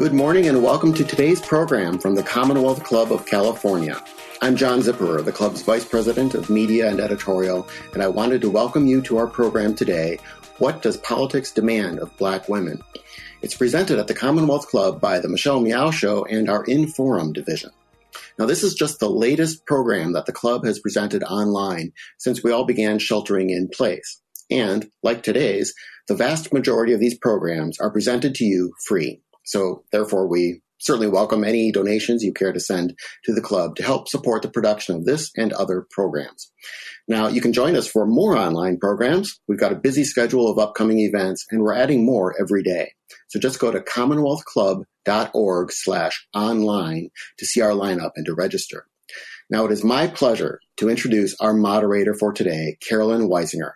Good morning and welcome to today's program from the Commonwealth Club of California. I'm John Zipperer, the club's Vice President of Media and Editorial, and I wanted to welcome you to our program today, What Does Politics Demand of Black Women? It's presented at the Commonwealth Club by the Michelle Meow Show and our In Forum division. Now, this is just the latest program that the club has presented online since we all began sheltering in place. And, like today's, the vast majority of these programs are presented to you free. So, therefore, we certainly welcome any donations you care to send to the club to help support the production of this and other programs. Now, you can join us for more online programs. We've got a busy schedule of upcoming events, and we're adding more every day. So just go to commonwealthclub.org slash online to see our lineup and to register. Now, it is my pleasure to introduce our moderator for today, Carolyn Wysinger.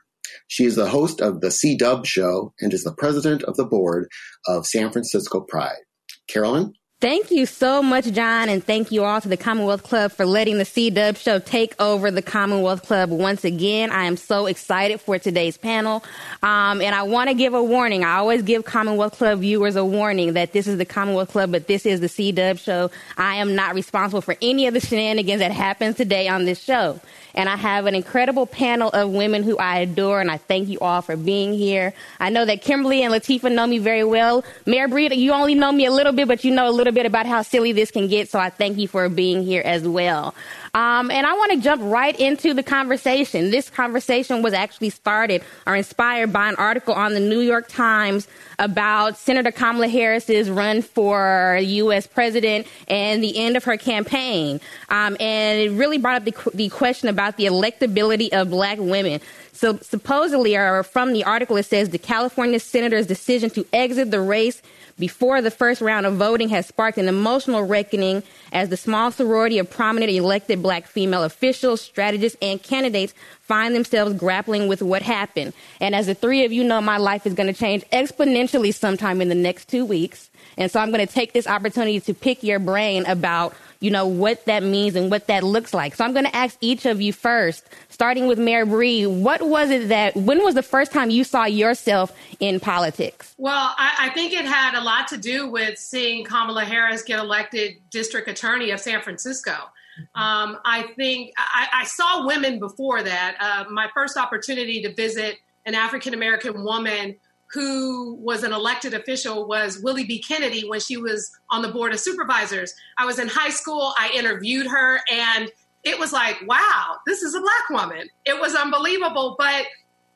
She is the host of the C Dub Show and is the president of the board of San Francisco Pride. Carolyn? Thank you so much, John, and thank you all to the Commonwealth Club for letting the C Dub Show take over the Commonwealth Club once again. I am so excited for today's panel. Um, and I want to give a warning. I always give Commonwealth Club viewers a warning that this is the Commonwealth Club, but this is the C Dub Show. I am not responsible for any of the shenanigans that happens today on this show. And I have an incredible panel of women who I adore, and I thank you all for being here. I know that Kimberly and Lateefah know me very well. Mayor Breed, you only know me a little bit, but you know a little bit about how silly this can get, so I thank you for being here as well. Um, and I want to jump right into the conversation. This conversation was actually started or inspired by an article on the New York Times about Senator Kamala Harris's run for U.S. president and the end of her campaign. Um, and it really brought up the, the question about the electability of black women. So supposedly, or from the article, it says the California senator's decision to exit the race before the first round of voting has sparked an emotional reckoning as the small sorority of prominent elected black female officials, strategists, and candidates find themselves grappling with what happened. And as the three of you know, my life is going to change exponentially sometime in the next two weeks. And so I'm going to take this opportunity to pick your brain about you know, what that means and what that looks like. So I'm going to ask each of you first, starting with Mayor Breed, what was it that, when was the first time you saw yourself in politics? Well, I, I think it had a lot to do with seeing Kamala Harris get elected district attorney of San Francisco. Um, I think I, I, saw women before that. Uh, my first opportunity to visit an African American woman who was an elected official was Willie B. Kennedy when she was on the board of supervisors. I was in high school, I interviewed her, and it was like, wow, this is a black woman. It was unbelievable, but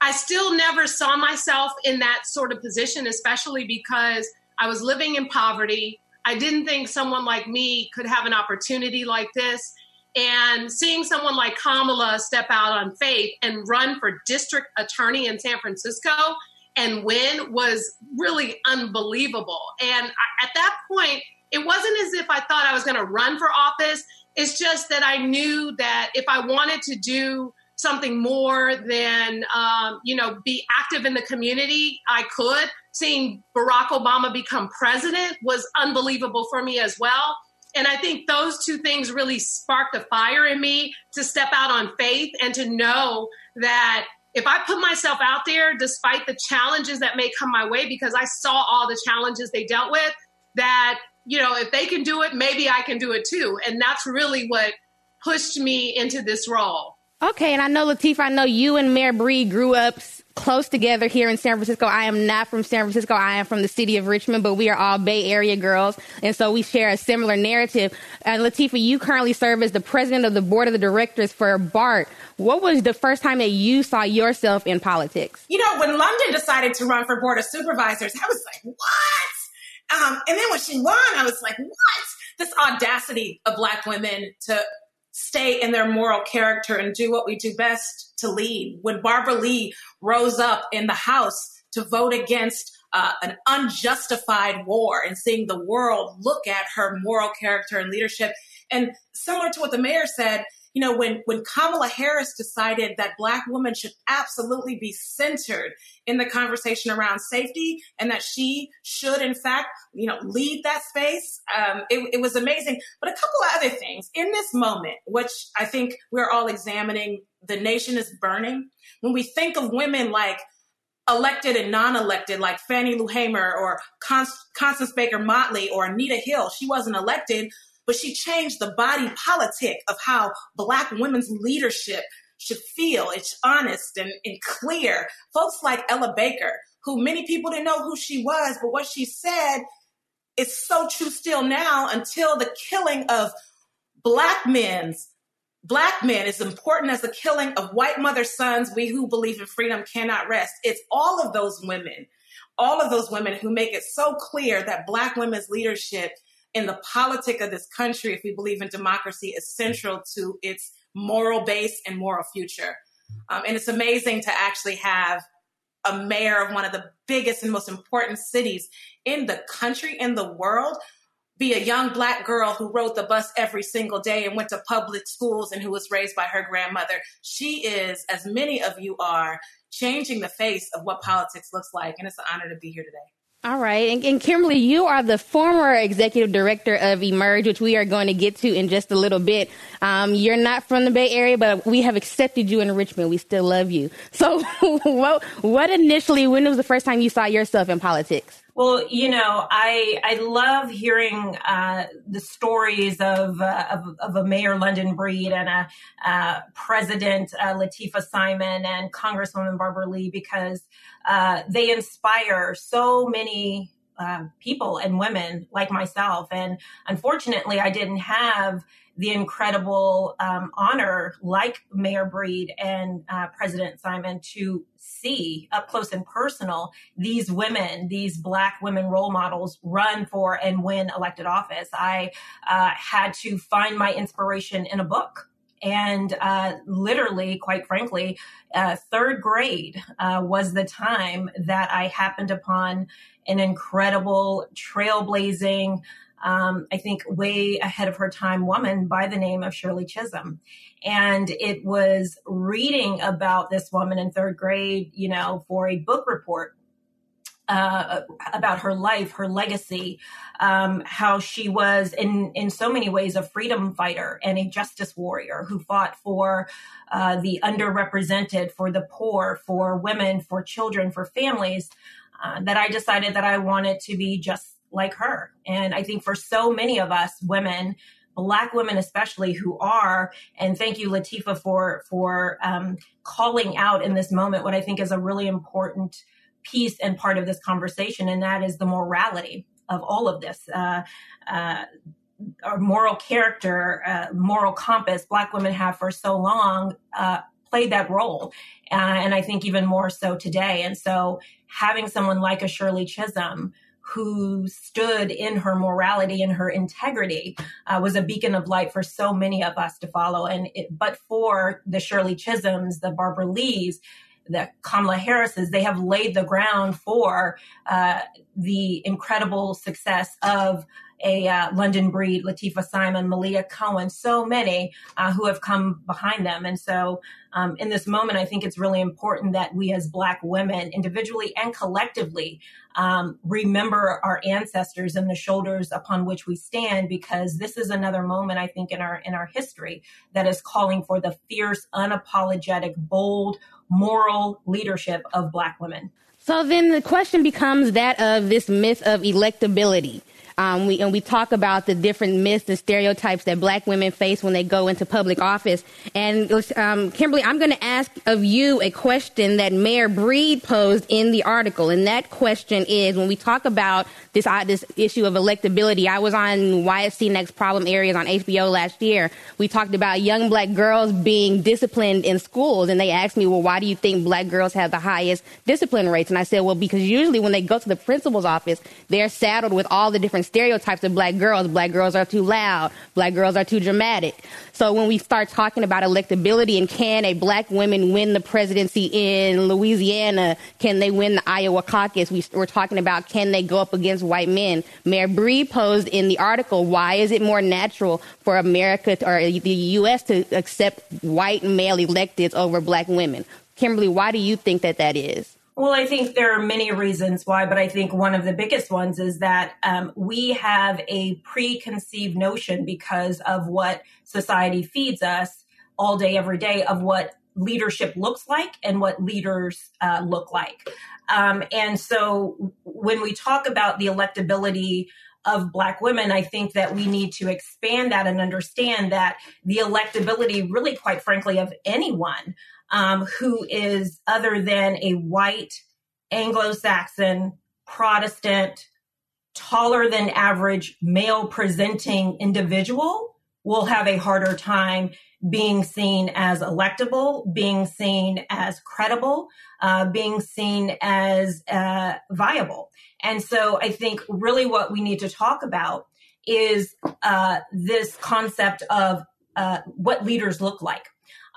I still never saw myself in that sort of position, especially because I was living in poverty. I didn't think someone like me could have an opportunity like this. And seeing someone like Kamala step out on faith and run for district attorney in San Francisco, and win was really unbelievable. And I, at that point, it wasn't as if I thought I was going to run for office. It's just that I knew that if I wanted to do something more than, um, you know, be active in the community, I could. Seeing Barack Obama become president was unbelievable for me as well. And I think those two things really sparked a fire in me to step out on faith and to know that if I put myself out there, despite the challenges that may come my way, because I saw all the challenges they dealt with, that, you know, if they can do it, maybe I can do it too. And that's really what pushed me into this role. Okay, and I know Lateefah, I know you and Mayor Breed grew up close together here in San Francisco. I am not from San Francisco. I am from the city of Richmond, but we are all Bay Area girls. And so we share a similar narrative. And Lateefah, you currently serve as the president of the board of the directors for BART. What was the first time that you saw yourself in politics? You know, when London decided to run for board of supervisors, I was like, what? Um, and then when she won, I was like, what? This audacity of black women to stay in their moral character and do what we do best to lead. When Barbara Lee rose up in the House to vote against uh, an unjustified war and seeing the world look at her moral character and leadership. And similar to what the mayor said, you know, when, when Kamala Harris decided that Black women should absolutely be centered in the conversation around safety and that she should, in fact, you know, lead that space, um, it, it was amazing. But a couple of other things in this moment, which I think we're all examining, the nation is burning. When we think of women like elected and non-elected, like Fannie Lou Hamer or Constance Baker Motley or Anita Hill. She wasn't elected, but she changed the body politic of how Black women's leadership should feel. It's honest and, and clear. Folks like Ella Baker, who many people didn't know who she was, but what she said is so true still now until the killing of Black men's Black men is important as the killing of white mother sons. We who believe in freedom cannot rest. It's all of those women, all of those women who make it so clear that Black women's leadership in the politic of this country, if we believe in democracy, is central to its moral base and moral future. Um, and it's amazing to actually have a mayor of one of the biggest and most important cities in the country, in the world, be a young black girl who rode the bus every single day and went to public schools and who was raised by her grandmother. She is, as many of you are, changing the face of what politics looks like. And it's an honor to be here today. All right. And, and, Kimberly, you are the former executive director of Emerge, which we are going to get to in just a little bit. Um, you're not from the Bay Area, but we have accepted you in Richmond. We still love you. So what, what initially, when was the first time you saw yourself in politics? Well, you know, I I love hearing uh, the stories of, uh, of, of a Mayor London Breed and a uh, President uh, Lateefah Simon and Congresswoman Barbara Lee because uh, they inspire so many um, people and women like myself. And unfortunately, I didn't have the incredible um, honor, like Mayor Breed and uh, President Simon, to see up close and personal these women, these Black women role models run for and win elected office. I uh, had to find my inspiration in a book. And uh, literally, quite frankly, uh, third grade uh, was the time that I happened upon an incredible, trailblazing, um, I think, way ahead of her time woman by the name of Shirley Chisholm. And it was reading about this woman in third grade, you know, for a book report. Uh, about her life, her legacy, um, how she was in in so many ways a freedom fighter and a justice warrior who fought for uh, the underrepresented, for the poor, for women, for children, for families. Uh, that I decided that I wanted to be just like her. And I think for so many of us women, black women especially who are and thank you lateefah for for um, calling out in this moment what i think is a really important piece and part of this conversation and that is the morality of all of this uh, uh, our moral character uh, moral compass black women have for so long uh, played that role uh, and i think even more so today and so having someone like a shirley chisholm who stood in her morality and her integrity uh, was a beacon of light for so many of us to follow. And it, but for the Shirley Chisholms, the Barbara Lees, the Kamala Harrises, they have laid the ground for uh, the incredible success of a uh, London breed, Lateefah Simon, Malia Cohen, so many uh, who have come behind them. And so, um, in this moment, I think it's really important that we as Black women, individually and collectively, um, remember our ancestors and the shoulders upon which we stand, because this is another moment I think in our in our history that is calling for the fierce, unapologetic, bold, moral leadership of Black women. So then the question becomes that of this myth of electability. Um, we, and we talk about the different myths and stereotypes that black women face when they go into public office. And um, Kimberly, I'm going to ask of you a question that Mayor Breed posed in the article. And that question is when we talk about this, uh, this issue of electability, I was on Wyatt Cenac's Problem Areas on HBO last year. We talked about young black girls being disciplined in schools. And they asked me, well, why do you think black girls have the highest discipline rates? And I said, well, because usually when they go to the principal's office, they're saddled with all the different stereotypes of black girls. Black girls are too loud. Black girls are too dramatic. So when we start talking about electability and can a black woman win the presidency in Louisiana? Can they win the Iowa caucus? We, are talking about can they go up against white men? Mayor Breed posed in the article, why is it more natural for America to, or the U.S. to accept white male electeds over black women? Kimberly, why do you think that that is? Well, I think there are many reasons why, but I think one of the biggest ones is that um, we have a preconceived notion because of what society feeds us all day, every day, of what leadership looks like and what leaders uh, look like. Um, and so when we talk about the electability of Black women, I think that we need to expand that and understand that the electability, really, quite frankly, of anyone um, who is other than a white Anglo Saxon Protestant, taller than average male presenting individual will have a harder time being seen as electable, being seen as credible, uh, being seen as uh, viable. And so I think really what we need to talk about is uh, this concept of uh, what leaders look like.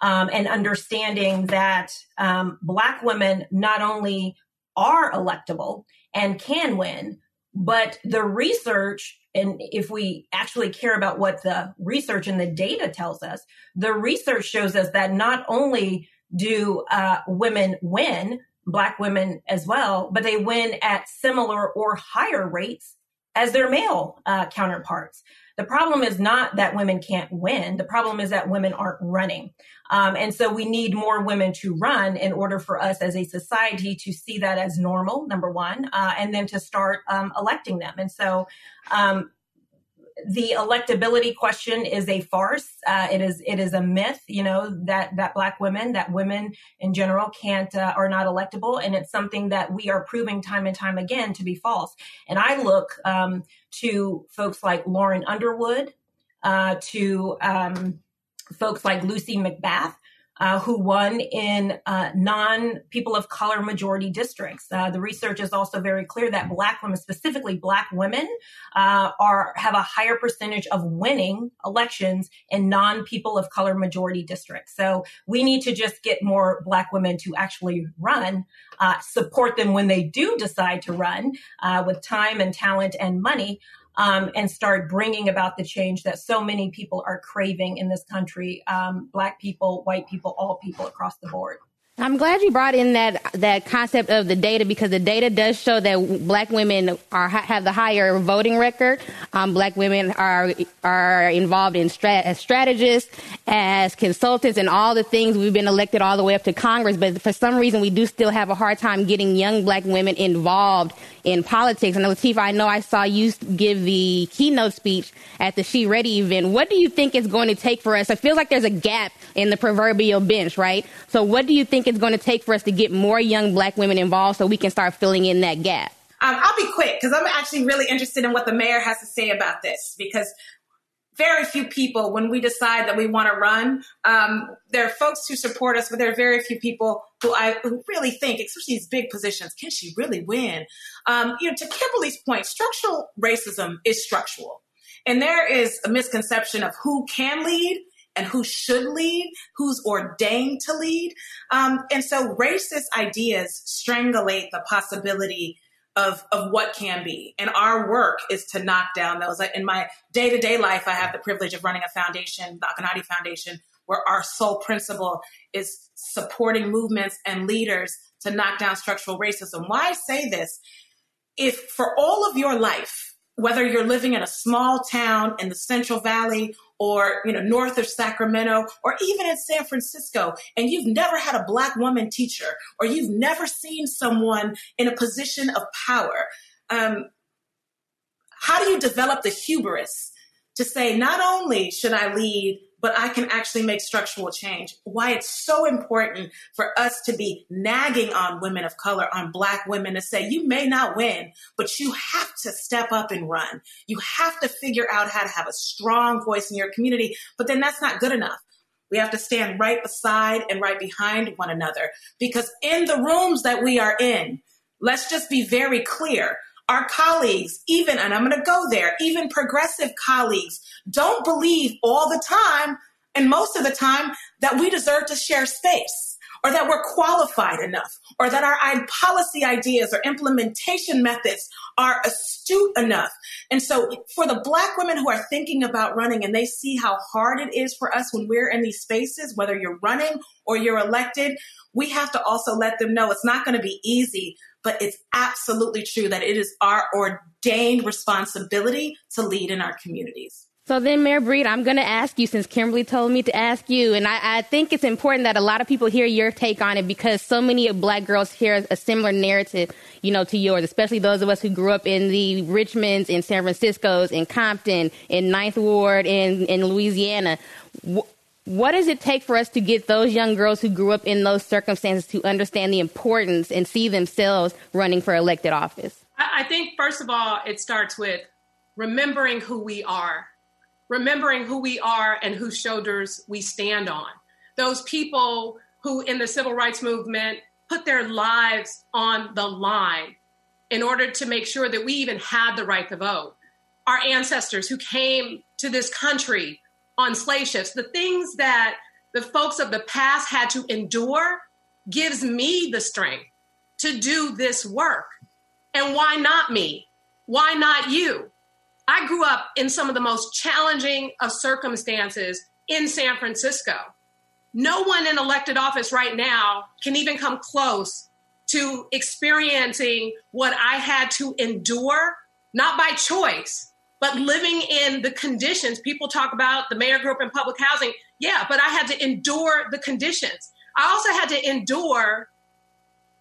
Um, and understanding that um, Black women not only are electable and can win, but the research, and if we actually care about what the research and the data tells us, the research shows us that not only do uh, women win, black women as well, but they win at similar or higher rates as their male uh, counterparts. The problem is not that women can't win. The problem is that women aren't running. Um, and so we need more women to run in order for us as a society to see that as normal, number one, uh, and then to start um, electing them. And so um, the electability question is a farce. Uh, it is it is a myth, you know, that that black women, that women in general can't uh, are not electable, and it's something that we are proving time and time again to be false. And I look um, to folks like Lauren Underwood, uh, to um, folks like Lucy McBath, uh, who won in uh, non people of color majority districts. Uh, the research is also very clear that black women, specifically black women, uh, are have a higher percentage of winning elections in non people of color majority districts. So we need to just get more black women to actually run, uh, support them when they do decide to run uh, with time and talent and money um, and start bringing about the change that so many people are craving in this country um, black people, white people, all people across the board. I'm glad you brought in that that concept of the data because the data does show that black women are have the higher voting record. Um, black women are are involved in strat- as strategists, as consultants, and all the things. We've been elected all the way up to Congress, but for some reason, we do still have a hard time getting young black women involved in politics. And Lateefah, I know I saw you give the keynote speech at the She Ready event. What do you think it's going to take for us? It feels like there's a gap in the proverbial bench, right? So, what do you think it's going to take for us to get more young black women involved so we can start filling in that gap? Um, I'll be quick because I'm actually really interested in what the mayor has to say about this because very few people, when we decide that we want to run, um, there are folks who support us, but there are very few people who I who really think, especially these big positions, can she really win? Um, you know, to Kimberly's point, structural racism is structural. And there is a misconception of who can lead and who should lead, who's ordained to lead. Um, and so racist ideas strangulate the possibility of, of what can be. And our work is to knock down those. In my day to day life, I have the privilege of running a foundation, the Akonadi Foundation, where our sole principle is supporting movements and leaders to knock down structural racism. Why I say this? If for all of your life, whether you're living in a small town in the Central Valley or you know north of Sacramento or even in San Francisco and you've never had a black woman teacher or you've never seen someone in a position of power um, how do you develop the hubris to say not only should I lead but I can actually make structural change. Why it's so important for us to be nagging on women of color, on black women to say, you may not win, but you have to step up and run. You have to figure out how to have a strong voice in your community, but then that's not good enough. We have to stand right beside and right behind one another because in the rooms that we are in, let's just be very clear our colleagues, even, and I'm going to go there, even progressive colleagues don't believe all the time and most of the time that we deserve to share space or that we're qualified enough or that our policy ideas or implementation methods are astute enough. And so for the black women who are thinking about running and they see how hard it is for us when we're in these spaces, whether you're running or you're elected, we have to also let them know it's not going to be easy, but it's absolutely true that it is our ordained responsibility to lead in our communities. So then, Mayor Breed, I'm going to ask you since Kimberly told me to ask you, and I, I, think it's important that a lot of people hear your take on it because so many black girls hear a similar narrative, you know, to yours, especially those of us who grew up in the Richmonds, in San Francisco's, in Compton, in Ninth Ward, in in Louisiana. What does it take for us to get those young girls who grew up in those circumstances to understand the importance and see themselves running for elected office? I think, first of all, it starts with remembering who we are remembering who we are and whose shoulders we stand on. Those people who, in the civil rights movement, put their lives on the line in order to make sure that we even had the right to vote. Our ancestors who came to this country on slave ships, the things that the folks of the past had to endure gives me the strength to do this work. And why not me? Why not you? I grew up in some of the most challenging of circumstances in San Francisco. No one in elected office right now can even come close to experiencing what I had to endure, not by choice, but living in the conditions. People talk about the mayor grew up in public housing. Yeah, but I had to endure the conditions. I also had to endure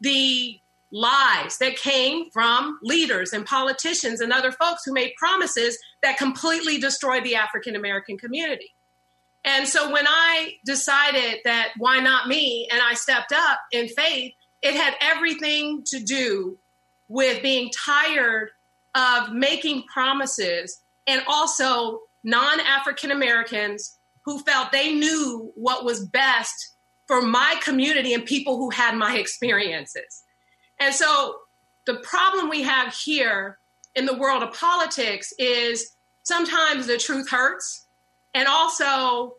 the lies that came from leaders and politicians and other folks who made promises that completely destroyed the African American community. And so when I decided that why not me and I stepped up in faith, it had everything to do with being tired of making promises and also non African Americans who felt they knew what was best for my community and people who had my experiences. And so the problem we have here in the world of politics is sometimes the truth hurts. And also,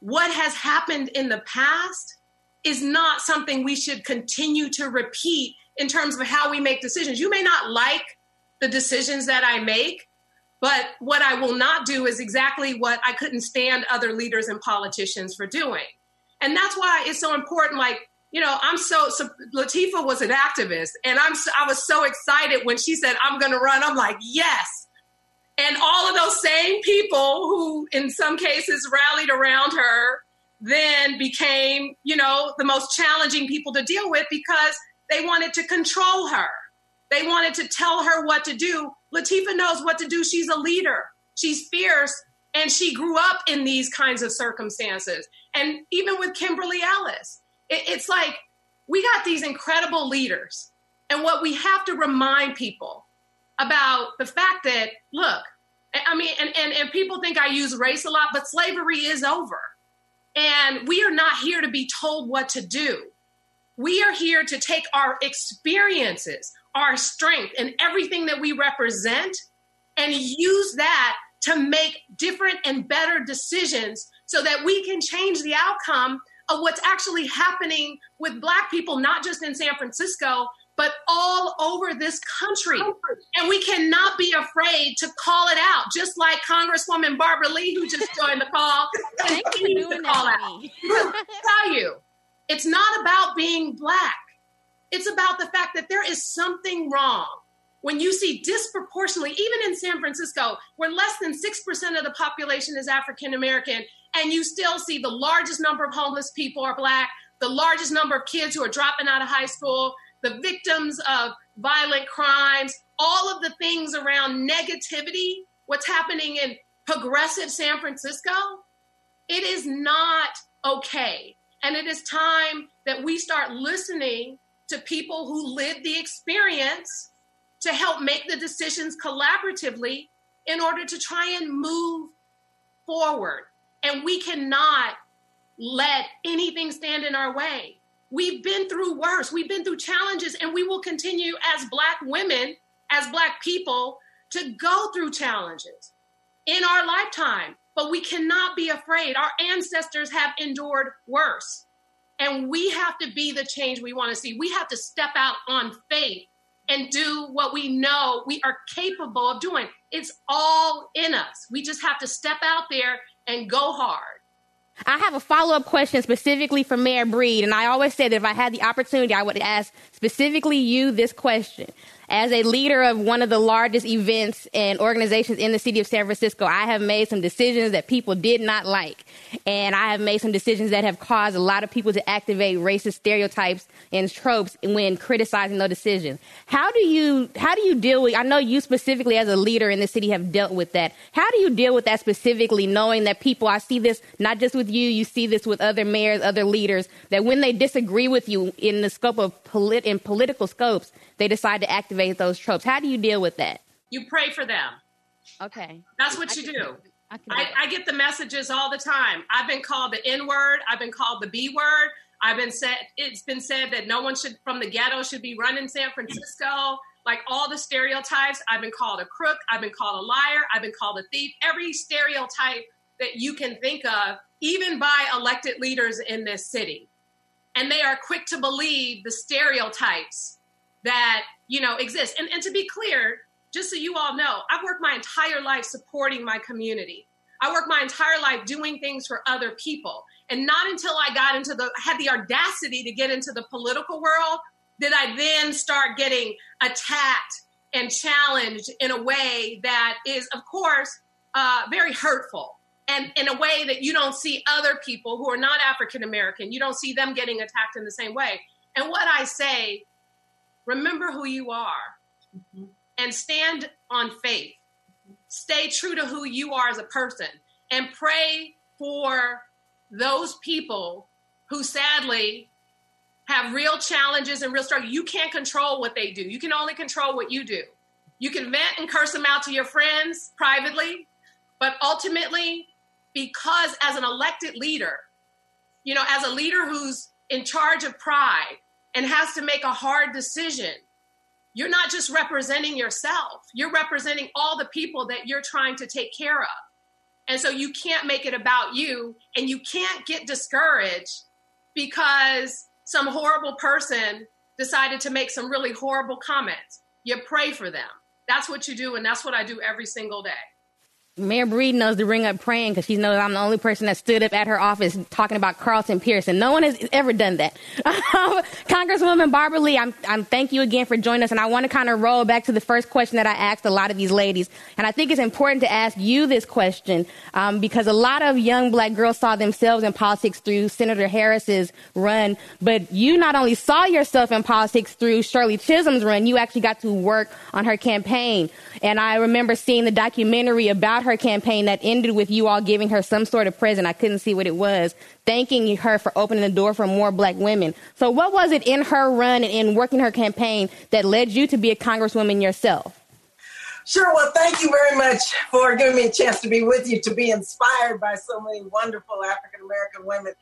what has happened in the past is not something we should continue to repeat in terms of how we make decisions. You may not like the decisions that I make, but what I will not do is exactly what I couldn't stand other leaders and politicians for doing. And that's why it's so important. Like, you know, I'm so, so Lateefah was an activist, and I'm so, I was so excited when she said I'm going to run. I'm like, yes. And all of those same people who, in some cases, rallied around her, then became, you know, the most challenging people to deal with because they wanted to control her. They wanted to tell her what to do. Lateefah knows what to do. She's a leader. She's fierce, and she grew up in these kinds of circumstances. And even with Kimberly Ellis, it, it's like we got these incredible leaders. And what we have to remind people about the fact that, look, I mean, and, and, and people think I use race a lot, but slavery is over. And we are not here to be told what to do. We are here to take our experiences, our strength, and everything that we represent and use that to make different and better decisions so that we can change the outcome of what's actually happening with Black people, not just in San Francisco, but all over this country. And we cannot be afraid to call it out, just like Congresswoman Barbara Lee, who just joined the call, continues to call out. tell you, it's not about being Black. It's about the fact that there is something wrong when you see disproportionately, even in San Francisco, where less than 6% of the population is African American, and you still see the largest number of homeless people are black, the largest number of kids who are dropping out of high school, the victims of violent crimes, all of the things around negativity, what's happening in progressive San Francisco, it is not okay. And it is time that we start listening to people who live the experience to help make the decisions collaboratively in order to try and move forward. And we cannot let anything stand in our way. We've been through worse. We've been through challenges, and we will continue as Black women, as Black people, to go through challenges in our lifetime. But we cannot be afraid. Our ancestors have endured worse. And we have to be the change we want to see. We have to step out on faith and do what we know we are capable of doing. It's all in us. We just have to step out there and go hard. I have a follow up question specifically for Mayor Breed, and I always said that if I had the opportunity, I would ask specifically you this question. As a leader of one of the largest events and organizations in the city of San Francisco, I have made some decisions that people did not like. And I have made some decisions that have caused a lot of people to activate racist stereotypes and tropes when criticizing those decisions. How do you how do you deal with I know you specifically as a leader in the city have dealt with that. How do you deal with that specifically knowing that people I see this not just with you, you see this with other mayors, other leaders, that when they disagree with you in the scope of polit- in political scopes, they decide to activate those tropes. How do you deal with that? You pray for them. Okay. That's what you do. I, I, I, get the messages all the time. I've been called the N word. I've been called the B word. I've been said. It's been said that no one should from the ghetto should be running San Francisco. Like all the stereotypes. I've been called a crook. I've been called a liar. I've been called a thief. Every stereotype that you can think of, even by elected leaders in this city, and they are quick to believe the stereotypes that you know exist. And, and to be clear, just so you all know, I've worked my entire life supporting my community. I worked my entire life doing things for other people. And not until I got into the had the audacity to get into the political world did I then start getting attacked and challenged in a way that is, of course, uh, very hurtful and in a way that you don't see other people who are not African American. You don't see them getting attacked in the same way. And what I say remember who you are mm-hmm. and stand on faith. Stay true to who you are as a person and pray for those people who sadly have real challenges and real struggle. You can't control what they do. You can only control what you do. You can vent and curse them out to your friends privately, but ultimately, because as an elected leader, you know, as a leader who's in charge of pride, and has to make a hard decision, you're not just representing yourself, you're representing all the people that you're trying to take care of. And so you can't make it about you and you can't get discouraged because some horrible person decided to make some really horrible comments. You pray for them. That's what you do, and that's what I do every single day. Mayor Breed knows to ring up praying because she knows I'm the only person that stood up at her office talking about Carlton Pearson. No one has ever done that. Congresswoman Barbara Lee, I'm, I'm thank you again for joining us, and I want to kind of roll back to the first question that I asked a lot of these ladies, and I think it's important to ask you this question um, because a lot of young black girls saw themselves in politics through Senator Harris's run, but you not only saw yourself in politics through Shirley Chisholm's run, you actually got to work on her campaign, and I remember seeing the documentary about her campaign that ended with you all giving her some sort of present. I couldn't see what it was, thanking her for opening the door for more black women. So, what was it in her run and in working her campaign that led you to be a congresswoman yourself? Sure. Well, thank you very much for giving me a chance to be with you, to be inspired by so many wonderful African American women.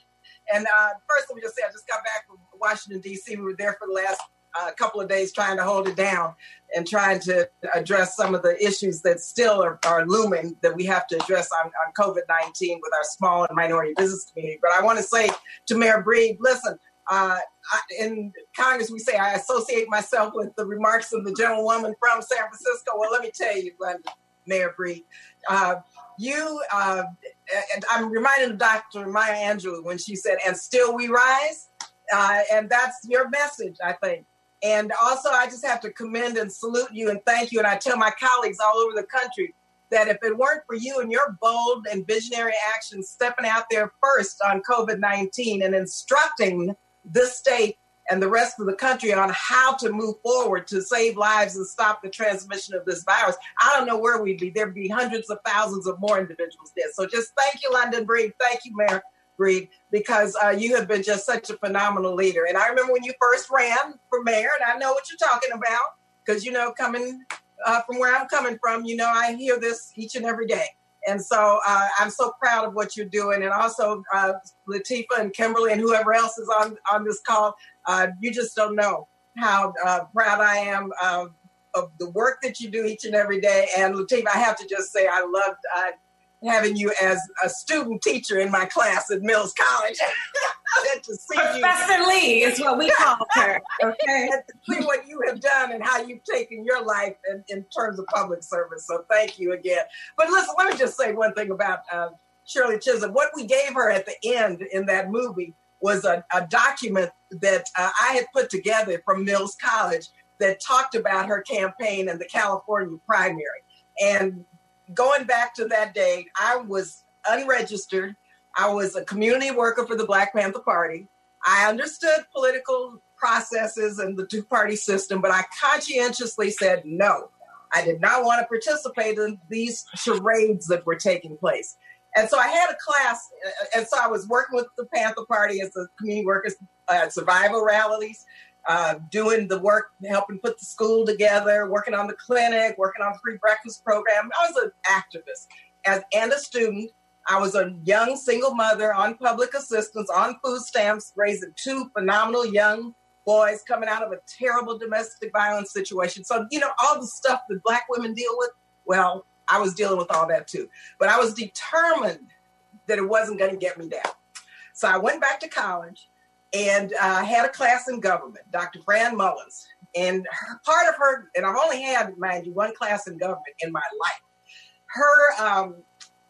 And uh, first, let me just say, I just got back from Washington, D.C. We were there for the last uh, couple of days trying to hold it down and trying to address some of the issues that still are, are looming that we have to address on, on COVID 19 with our small and minority business community. But I want to say to Mayor Breed, listen, uh, I, in Congress, we say I associate myself with the remarks of the gentlewoman from San Francisco. Well, let me tell you, Mayor Breed, uh, you, uh, and I'm reminded of Dr. Maya Angelou when she said, and still we rise. Uh, and that's your message, I think. And also, I just have to commend and salute you and thank you. And I tell my colleagues all over the country that if it weren't for you and your bold and visionary actions stepping out there first on COVID 19 and instructing this state and the rest of the country on how to move forward to save lives and stop the transmission of this virus, I don't know where we'd be. There'd be hundreds of thousands of more individuals dead. So just thank you, London Breed. Thank you, Mayor Breed, because uh, you have been just such a phenomenal leader. And I remember when you first ran for mayor, and I know what you're talking about, because, you know, coming uh, from where I'm coming from, you know, I hear this each and every day. And so uh, I'm so proud of what you're doing. And also, uh, Lateefah and Kimberly and whoever else is on, on this call, uh, you just don't know how uh, proud I am of the work that you do each and every day. And Lateefah, I have to just say, I loved, having you as a student teacher in my class at Mills College. to see Professor you. Lee is what we call her. Okay. to see what you have done and how you've taken your life in, in, terms of public service. So thank you again. But listen, let me just say one thing about uh, Shirley Chisholm. What we gave her at the end in that movie was a, a document that uh, I had put together from Mills College that talked about her campaign in the California primary. And going back to that day, I was unregistered. I was a community worker for the Black Panther Party. I understood political processes and the two party system, but I conscientiously said no. I did not want to participate in these charades that were taking place. And so I had a class, and so I was working with the Panther Party as a community worker at survival rallies, uh, doing the work, helping put the school together, working on the clinic, working on the free breakfast program. I was an activist as, and a student. I was a young single mother on public assistance, on food stamps, raising two phenomenal young boys coming out of a terrible domestic violence situation. So, you know, all the stuff that Black women deal with, well, I was dealing with all that too. But I was determined that it wasn't going to get me down. So I went back to college and uh, had a class in government, Dr. Fran Mullins. And her, part of her, and I've only had, mind you, one class in government in my life. Her um,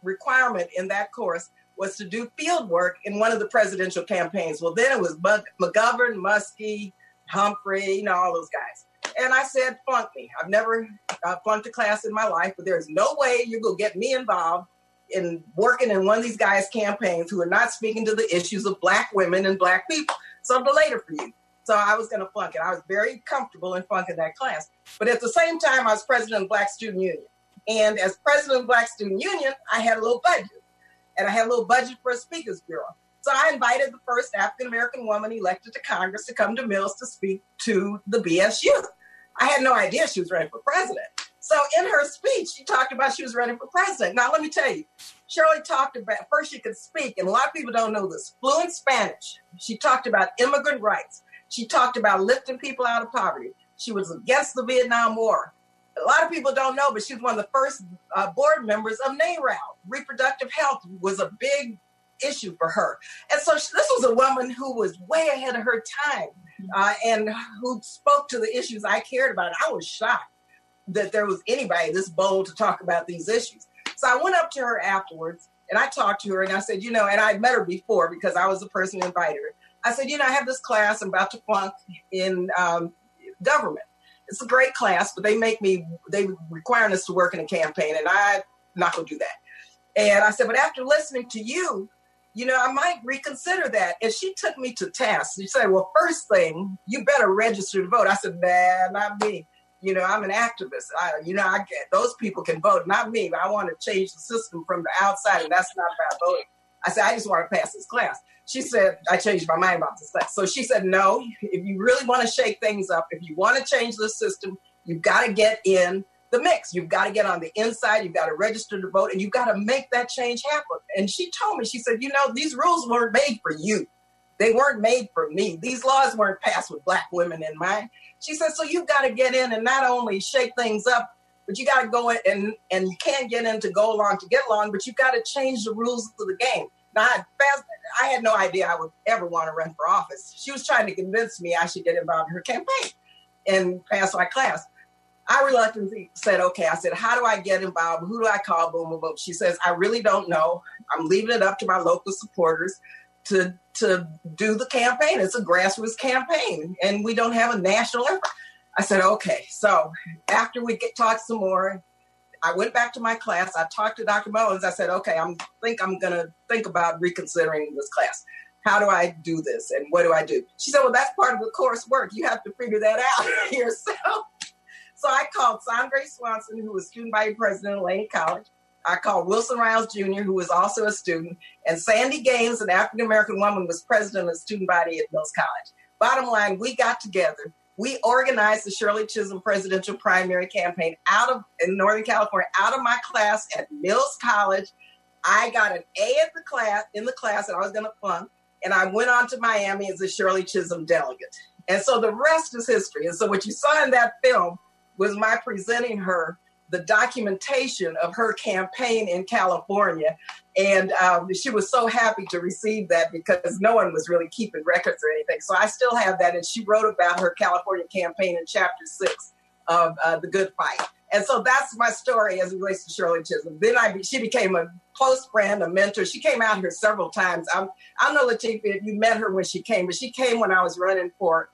requirement in that course was to do field work in one of the presidential campaigns. Well, then it was McGovern, Muskie, Humphrey, you know, all those guys. And I said, flunk me. I've never uh, flunked a class in my life, but there's no way you're going to get me involved in working in one of these guys' campaigns who are not speaking to the issues of black women and black people. So I'm later for you. So I was going to flunk it. I was very comfortable in flunking that class. But at the same time, I was president of Black Student Union. And as president of Black Student Union, I had a little budget. And I had a little budget for a speakers bureau. So I invited the first African American woman elected to Congress to come to Mills to speak to the BSU. I had no idea she was running for president. So in her speech, she talked about she was running for president. Now, let me tell you, Shirley talked about first she could speak, and a lot of people don't know this, fluent Spanish. She talked about immigrant rights. She talked about lifting people out of poverty. She was against the Vietnam War. A lot of people don't know, but she was one of the first uh, board members of NARAL. Reproductive health was a big issue for her. And so this was a woman who was way ahead of her time uh, and who spoke to the issues I cared about. I was shocked that there was anybody this bold to talk about these issues. So I went up to her afterwards and I talked to her and I said, you know, and I'd met her before because I was the person who invited her. I said, you know, I have this class I'm about to flunk in um, government. It's a great class, but they make me, they require us to work in a campaign and I'm not going to do that. And I said, but after listening to you, you know, I might reconsider that. And she took me to task. She said, well, first thing, you better register to vote. I said, nah, not me you know, I'm an activist. I, you know, I get those people can vote, not me. But I want to change the system from the outside, and that's not about voting. I said, I just want to pass this class. She said, I changed my mind about this class. So she said, no, if you really want to shake things up, if you want to change the system, you've got to get in the mix. You've got to get on the inside. You've got to register to vote, and you've got to make that change happen. And she told me, she said, you know, these rules weren't made for you. They weren't made for me. These laws weren't passed with black women in mind. She said, so you've got to get in and not only shake things up, but you got to go in and, and you can't get in to go along to get along, but you've got to change the rules of the game. Now, I, fast, I had no idea I would ever want to run for office. She was trying to convince me I should get involved in her campaign and pass my class. I reluctantly said, okay. I said, how do I get involved? Who do I call? Boom, boom, boom. She says, I really don't know. I'm leaving it up to my local supporters to to do the campaign. It's a grassroots campaign, and we don't have a national effort. I said, okay. So after we get talked some more, I went back to my class. I talked to Dr. Mullins. I said, okay, I'm think I'm gonna think about reconsidering this class. How do I do this, and what do I do? She said, well, that's part of the course work. You have to figure that out yourself. So I called Sandra Swanson, who was student body president of Laney College. I called Wilson Riles Jr., who was also a student, and Sandy Gaines, an African American woman, was president of the student body at Mills College. Bottom line, we got together. We organized the Shirley Chisholm presidential primary campaign out of in Northern California, out of my class at Mills College. I got an A at the class in the class, and I was going to flunk. And I went on to Miami as a Shirley Chisholm delegate. And so the rest is history. And so what you saw in that film was my presenting her the documentation of her campaign in California. And um, she was so happy to receive that because no one was really keeping records or anything. So I still have that. And she wrote about her California campaign in chapter six of uh, The Good Fight. And so that's my story as it relates to Shirley Chisholm. Then I she became a close friend, a mentor. She came out here several times. I'm, I know, Lateefah, if you met her when she came, but she came when I was running for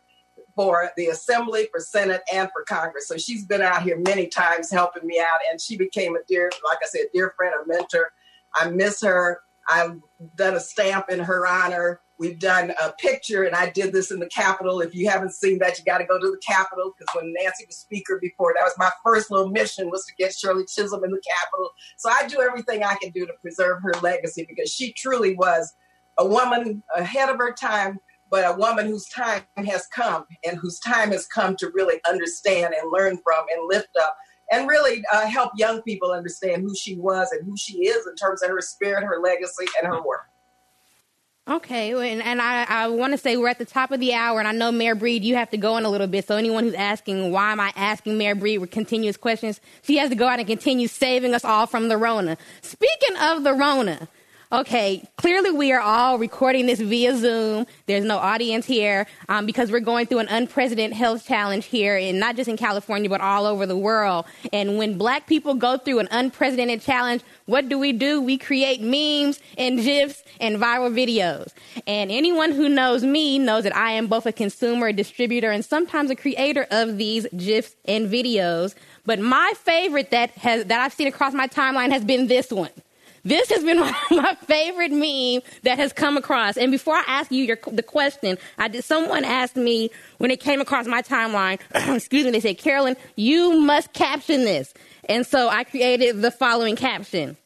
for the Assembly, for Senate, and for Congress. So she's been out here many times helping me out, and she became a dear, like I said, dear friend, a mentor. I miss her. I've done a stamp in her honor. We've done a picture, and I did this in the Capitol. If you haven't seen that, you got to go to the Capitol because when Nancy was Speaker before, that was my first little mission was to get Shirley Chisholm in the Capitol. So I do everything I can do to preserve her legacy because she truly was a woman ahead of her time, but a woman whose time has come and whose time has come to really understand and learn from and lift up and really uh, help young people understand who she was and who she is in terms of her spirit, her legacy, and her work. Okay, and, and I, I want to say we're at the top of the hour, and I know Mayor Breed, you have to go in a little bit. So anyone who's asking, why am I asking Mayor Breed with continuous questions, she has to go out and continue saving us all from the Rona. Speaking of the Rona, okay, clearly we are all recording this via Zoom. There's no audience here um, because we're going through an unprecedented health challenge here, and not just in California, but all over the world. And when black people go through an unprecedented challenge, what do we do? We create memes and GIFs and viral videos. And anyone who knows me knows that I am both a consumer, a distributor, and sometimes a creator of these GIFs and videos. But my favorite that has that I've seen across my timeline has been this one. This has been my, my, favorite meme that has come across. And before I ask you your, the question, I did, someone asked me when it came across my timeline, excuse me, they said, Carolyn, you must caption this. And so I created the following caption.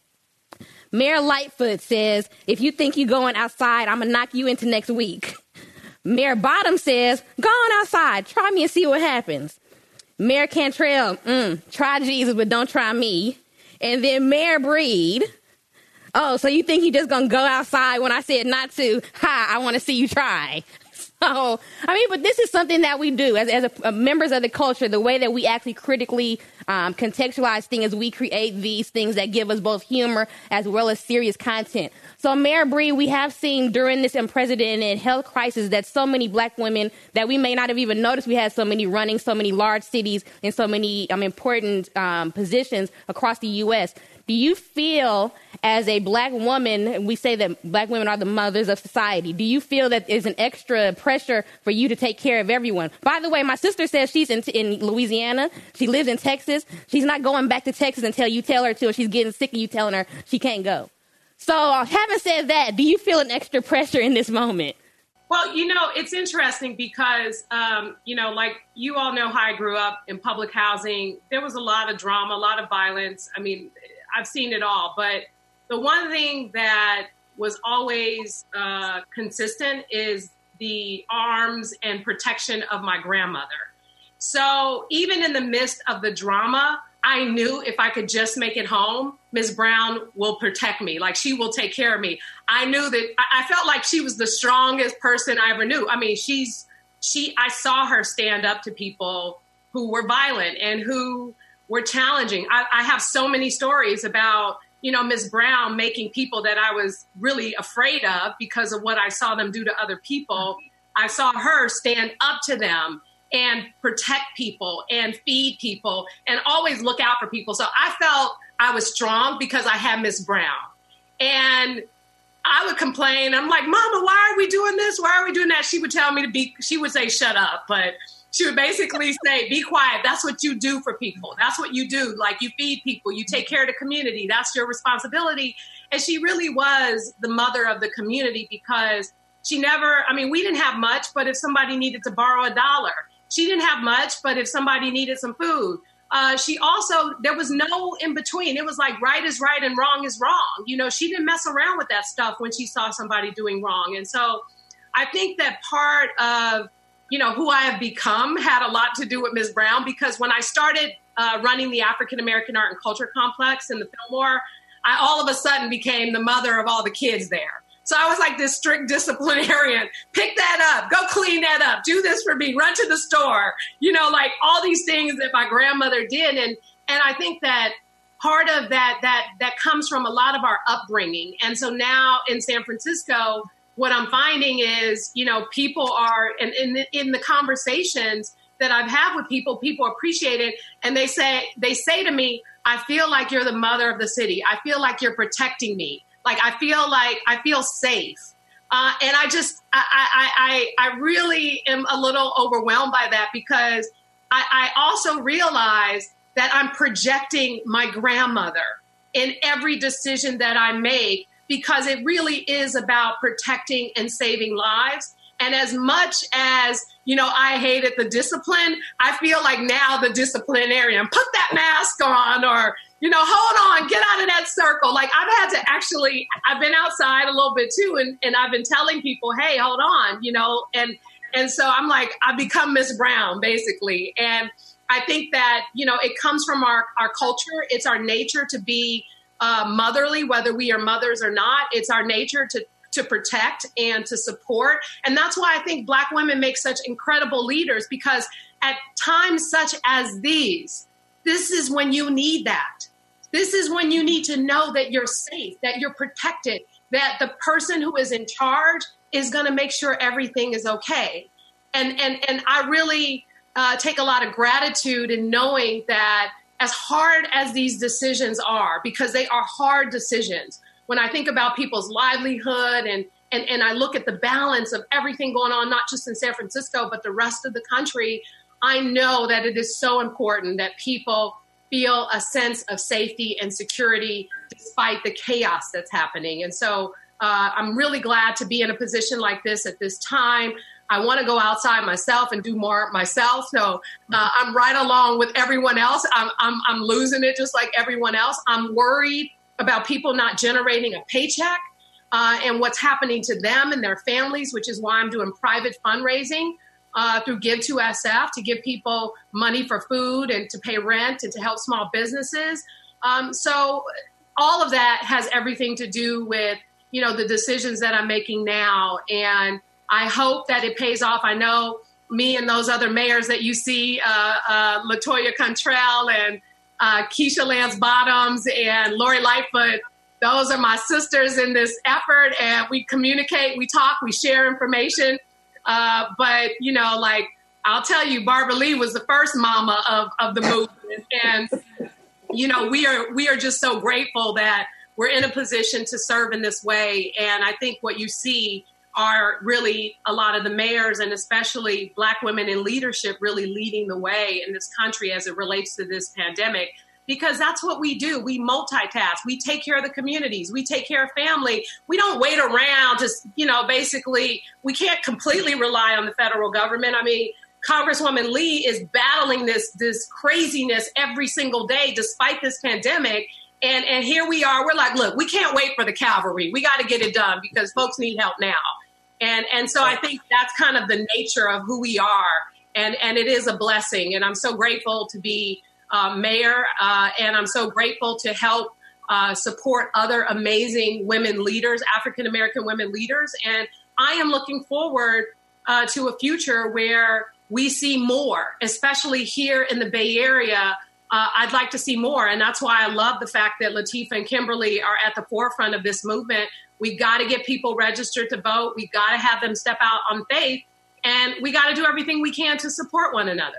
Mayor Lightfoot says, if you think you're going outside, I'm going to knock you into next week. Mayor Bottoms says, go on outside, try me and see what happens. Mayor Cantrell, mm, try Jesus, but don't try me. And then Mayor Breed, Oh, so you think you're just gonna go outside when I said not to? Hi, I want to see you try. So, I mean, but this is something that we do as, as a, a members of the culture. The way that we actually critically um, contextualize things, we create these things that give us both humor as well as serious content. So, Mayor Breed, we have seen during this unprecedented health crisis that so many black women that we may not have even noticed we had so many running so many large cities in so many um, important um, positions across the U.S. Do you feel, as a black woman, we say that black women are the mothers of society. Do you feel that there's an extra pressure for you to take care of everyone? By the way, my sister says she's in, in Louisiana. She lives in Texas. She's not going back to Texas until you tell her to, or she's getting sick of you telling her she can't go. So, having said that, do you feel an extra pressure in this moment? Well, you know, it's interesting because, um, you know, like you all know how I grew up in public housing. There was a lot of drama, a lot of violence. I mean, I've seen it all. But the one thing that was always uh, consistent is the arms and protection of my grandmother. So even in the midst of the drama, I knew if I could just make it home, Ms. Brown will protect me. Like she will take care of me. I knew that I felt like she was the strongest person I ever knew. I mean, she's she I saw her stand up to people who were violent and who were challenging. I, I have so many stories about you know, Ms. Brown making people that I was really afraid of because of what I saw them do to other people. I saw her stand up to them and protect people and feed people and always look out for people. So I felt I was strong because I had Ms. Brown. And I would complain. I'm like, Mama, why are we doing this? Why are we doing that? She would tell me to be, she would say, shut up. But she would basically say, be quiet. That's what you do for people. That's what you do. Like you feed people, you take care of the community. That's your responsibility. And she really was the mother of the community because she never, I mean, we didn't have much, but if somebody needed to borrow a dollar, she didn't have much, but if somebody needed some food, uh, she also, there was no in between. It was like right is right and wrong is wrong. You know, she didn't mess around with that stuff when she saw somebody doing wrong. And so I think that part of, you know, who I have become had a lot to do with Ms. Brown because when I started uh, running the African American Art and Culture Complex in the Fillmore, I all of a sudden became the mother of all the kids there. So I was like this strict disciplinarian. Pick that up, go clean that up, do this for me, run to the store. You know, like all these things that my grandmother did, and and I think that part of that that that comes from a lot of our upbringing. And so now in San Francisco, what I'm finding is, you know, people are, and in, in, the conversations that I've had with people, people appreciate it, and they say they say to me, "I feel like you're the mother of the city. I feel like you're protecting me. Like I feel like I feel safe." Uh, and I just, I, I, I, I really am a little overwhelmed by that because I, I also realize that I'm projecting my grandmother in every decision that I make because it really is about protecting and saving lives. And as much as, you know, I hated the discipline, I feel like now the disciplinarian, put that mask on or, you know, hold on, get out of that circle. Like I've had to actually, I've been outside a little bit too, and, and I've been telling people, hey, hold on, you know, and and so I'm like, I become Miss Brown basically. And I think that, you know, it comes from our, our culture. It's our nature to be uh, motherly, whether we are mothers or not. It's our nature to to protect and to support. And that's why I think Black women make such incredible leaders because at times such as these, this is when you need that. This is when you need to know that you're safe, that you're protected, that the person who is in charge is going to make sure everything is okay. And and and I really uh, take a lot of gratitude in knowing that as hard as these decisions are, because they are hard decisions. When I think about people's livelihood and and, and I look at the balance of everything going on, not just in San Francisco, but the rest of the country, I know that it is so important that people feel a sense of safety and security despite the chaos that's happening. And so uh, I'm really glad to be in a position like this at this time. I want to go outside myself and do more myself. So uh, I'm right along with everyone else. I'm, I'm, I'm losing it just like everyone else. I'm worried about people not generating a paycheck uh, and what's happening to them and their families, which is why I'm doing private fundraising uh, through Give to SF to give people money for food and to pay rent and to help small businesses. Um, so all of that has everything to do with you know the decisions that I'm making now, and I hope that it pays off. I know me and those other mayors that you see, uh, uh, Latoya Cantrell and uh, Keisha Lance Bottoms and Lori Lightfoot. Those are my sisters in this effort, and we communicate, we talk, we share information. Uh, but you know, like I'll tell you, Barbara Lee was the first mama of of the movement, and you know, we are we are just so grateful that we're in a position to serve in this way. And I think what you see are really a lot of the mayors and especially black women in leadership really leading the way in this country as it relates to this pandemic because that's what we do. We multitask. We take care of the communities. We take care of family. We don't wait around to, you know, basically, we can't completely rely on the federal government. I mean, Congresswoman Lee is battling this this craziness every single day despite this pandemic. And and here we are. We're like, look, we can't wait for the cavalry. We got to get it done because folks need help now. And and so I think that's kind of the nature of who we are. And and it is a blessing. And I'm so grateful to be uh, mayor. Uh, and I'm so grateful to help uh, support other amazing women leaders, African American women leaders. And I am looking forward uh, to a future where we see more, especially here in the Bay Area. Uh, I'd like to see more. And that's why I love the fact that Lateefah and Kimberly are at the forefront of this movement. We've got to get people registered to vote. We've got to have them step out on faith. And we got to do everything we can to support one another.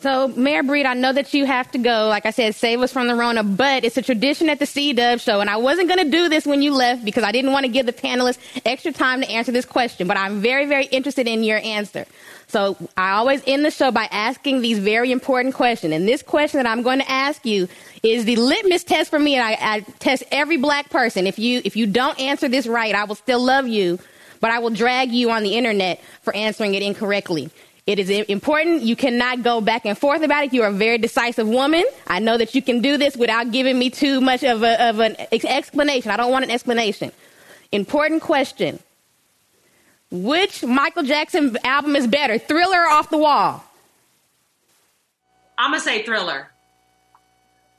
So, Mayor Breed, I know that you have to go. Like I said, save us from the Rona, but it's a tradition at the C Dub show, and I wasn't going to do this when you left because I didn't want to give the panelists extra time to answer this question, but I'm very, very interested in your answer. So, I always end the show by asking these very important questions. And this question that I'm going to ask you is the litmus test for me, and I, I test every black person. If you, if you don't answer this right, I will still love you, but I will drag you on the internet for answering it incorrectly. It is important. You cannot go back and forth about it. You are a very decisive woman. I know that you can do this without giving me too much of, a, of an explanation. I don't want an explanation. Important question. Which Michael Jackson album is better, Thriller or Off the Wall? I'm to say Thriller.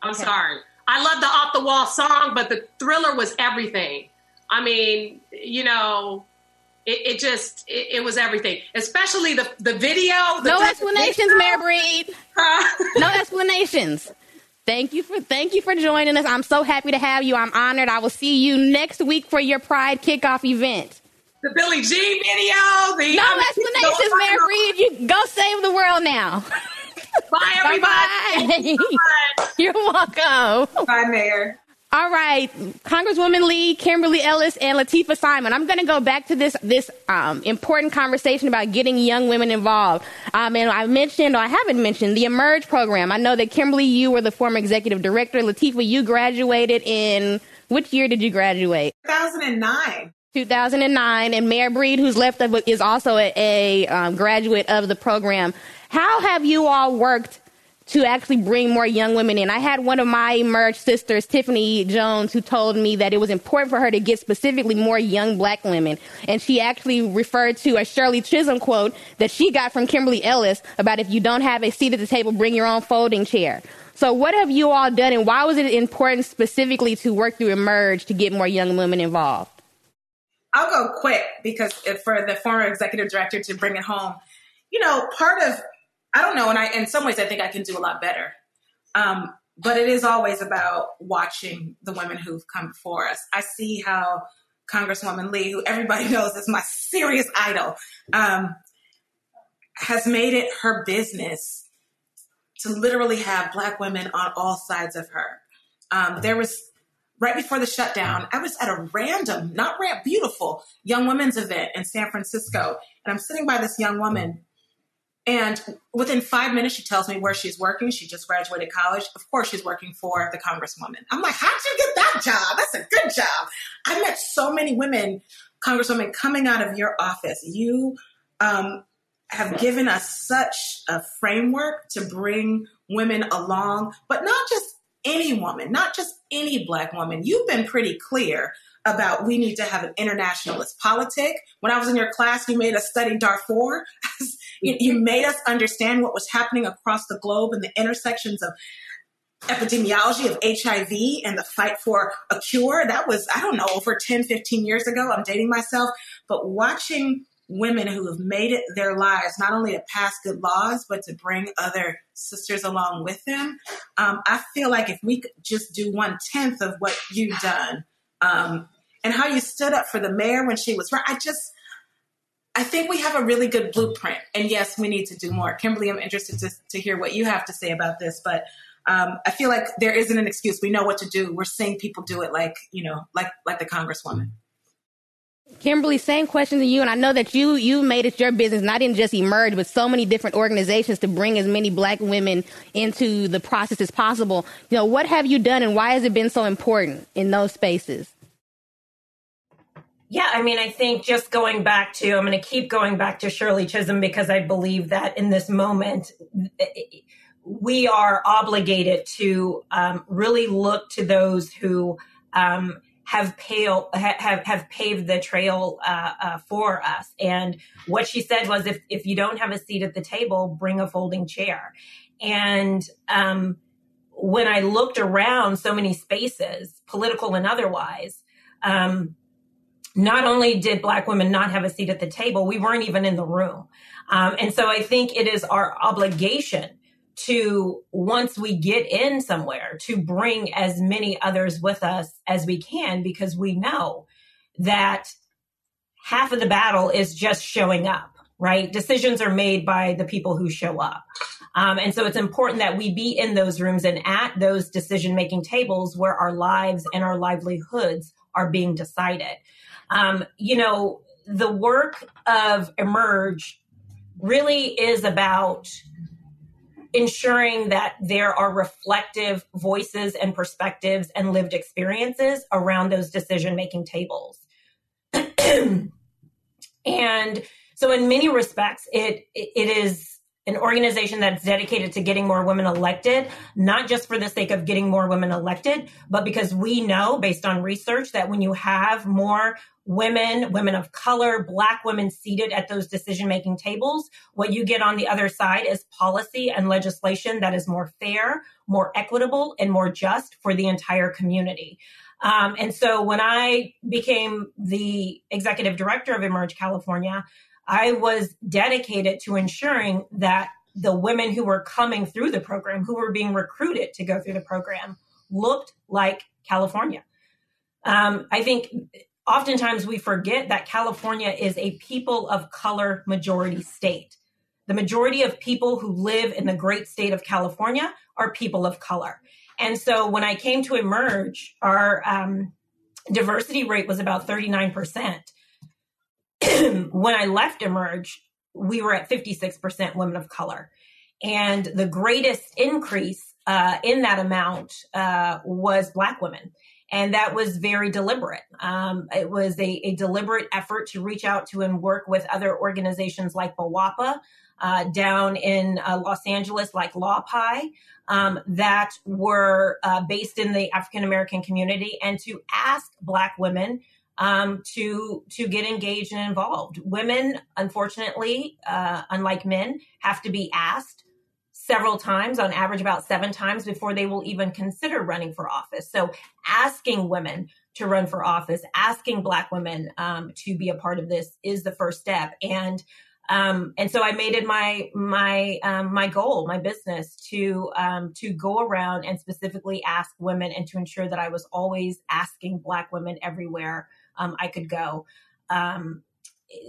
I'm okay. sorry. I love the Off the Wall song, but the Thriller was everything. I mean, you know, it, it just it, it, was everything, especially the the video. The no explanations, Mayor Breed. no explanations. Thank you for thank you for joining us. I'm so happy to have you. I'm honored. I will see you next week for your Pride kickoff event. The Billie Jean video. The no explanations, Mayor Breed. You go save the world now. Bye, everybody. Bye-bye. You're welcome. Bye, Mayor. All right, Congresswoman Lee, Kimberly Ellis, and Lateefah Simon. I'm going to go back to this this um, important conversation about getting young women involved. Um, and I mentioned, or I haven't mentioned, the Emerge program. I know that Kimberly, you were the former executive director. Lateefah, you graduated in which year did you graduate? 2009. 2009, and Mayor Breed, who's left, is also a, a um, graduate of the program. How have you all worked to actually bring more young women in. I had one of my Emerge sisters, Tiffany Jones, who told me that it was important for her to get specifically more young black women. And she actually referred to a Shirley Chisholm quote that she got from Kimberly Ellis about if you don't have a seat at the table, bring your own folding chair. So what have you all done and why was it important specifically to work through Emerge to get more young women involved? I'll go quick because for the former executive director to bring it home, you know, part of I don't know, and I in some ways I think I can do a lot better. Um, but it is always about watching the women who've come before us. I see how Congresswoman Lee, who everybody knows is my serious idol, um, has made it her business to literally have Black women on all sides of her. Um, there was right before the shutdown, I was at a random, not random, beautiful young women's event in San Francisco, and I'm sitting by this young woman and within five minutes, she tells me where she's working. She just graduated college. Of course, she's working for the congresswoman. I'm like, how'd you get that job? That's a good job. I met so many women, congresswomen, coming out of your office. You um, have given us such a framework to bring women along, but not just any woman, not just any Black woman. You've been pretty clear about we need to have an internationalist politic. When I was in your class, you made us study Darfur. you, you made us understand what was happening across the globe and the intersections of epidemiology of HIV and the fight for a cure. That was, I don't know, over 10, 15 years ago. I'm dating myself. But watching women who have made it their lives, not only to pass good laws, but to bring other sisters along with them, um, I feel like if we could just do one tenth of what you've done, um, and how you stood up for the mayor when she was right. I just, I think we have a really good blueprint. And yes, we need to do more. Kimberly, I'm interested to, to hear what you have to say about this, but um, I feel like there isn't an excuse. We know what to do. We're seeing people do it like, you know, like, like the Congresswoman. Kimberly, same question to you, and I know that you you made it your business not in just emerge, but so many different organizations to bring as many Black women into the process as possible. You know, what have you done, and why has it been so important in those spaces? Yeah, I mean, I think just going back to, I'm going to keep going back to Shirley Chisholm because I believe that in this moment, we are obligated to um, really look to those who um, have, pale, have, have paved the trail uh, uh, for us. And what she said was, if, if you don't have a seat at the table, bring a folding chair. And um, when I looked around so many spaces, political and otherwise, um, not only did Black women not have a seat at the table, we weren't even in the room. Um, and so I think it is our obligation to, once we get in somewhere, to bring as many others with us as we can, because we know that half of the battle is just showing up, right? Decisions are made by the people who show up. Um, and so it's important that we be in those rooms and at those decision making tables where our lives and our livelihoods are being decided. Um, you know, the work of Emerge really is about ensuring that there are reflective voices and perspectives and lived experiences around those decision making tables. and so in many respects it it is an organization that's dedicated to getting more women elected, not just for the sake of getting more women elected, but because we know based on research that when you have more women, women of color, black women seated at those decision making tables, what you get on the other side is policy and legislation that is more fair, more equitable, and more just for the entire community. Um, and so when I became the executive director of Emerge California, I was dedicated to ensuring that the women who were coming through the program, who were being recruited to go through the program, looked like California. Um, I think oftentimes we forget that California is a people of color majority state. The majority of people who live in the great state of California are people of color. And so when I came to Emerge, our um, diversity rate was about 39%. when I left Emerge, we were at 56% women of color. And the greatest increase uh, in that amount uh, was Black women. And that was very deliberate. Um, it was a, a, deliberate effort to reach out to and work with other organizations like BWOPA uh, down in uh, Los Angeles, like LawPi, um, that were uh, based in the African American community, and to ask Black women um, to to get engaged and involved. Women, unfortunately, uh, unlike men, have to be asked several times, on average about seven times before they will even consider running for office. So asking women to run for office, asking Black women um, to be a part of this is the first step. And um, and so I made it my my um, my goal, my business to um, to go around and specifically ask women and to ensure that I was always asking Black women everywhere um, I could go. Um,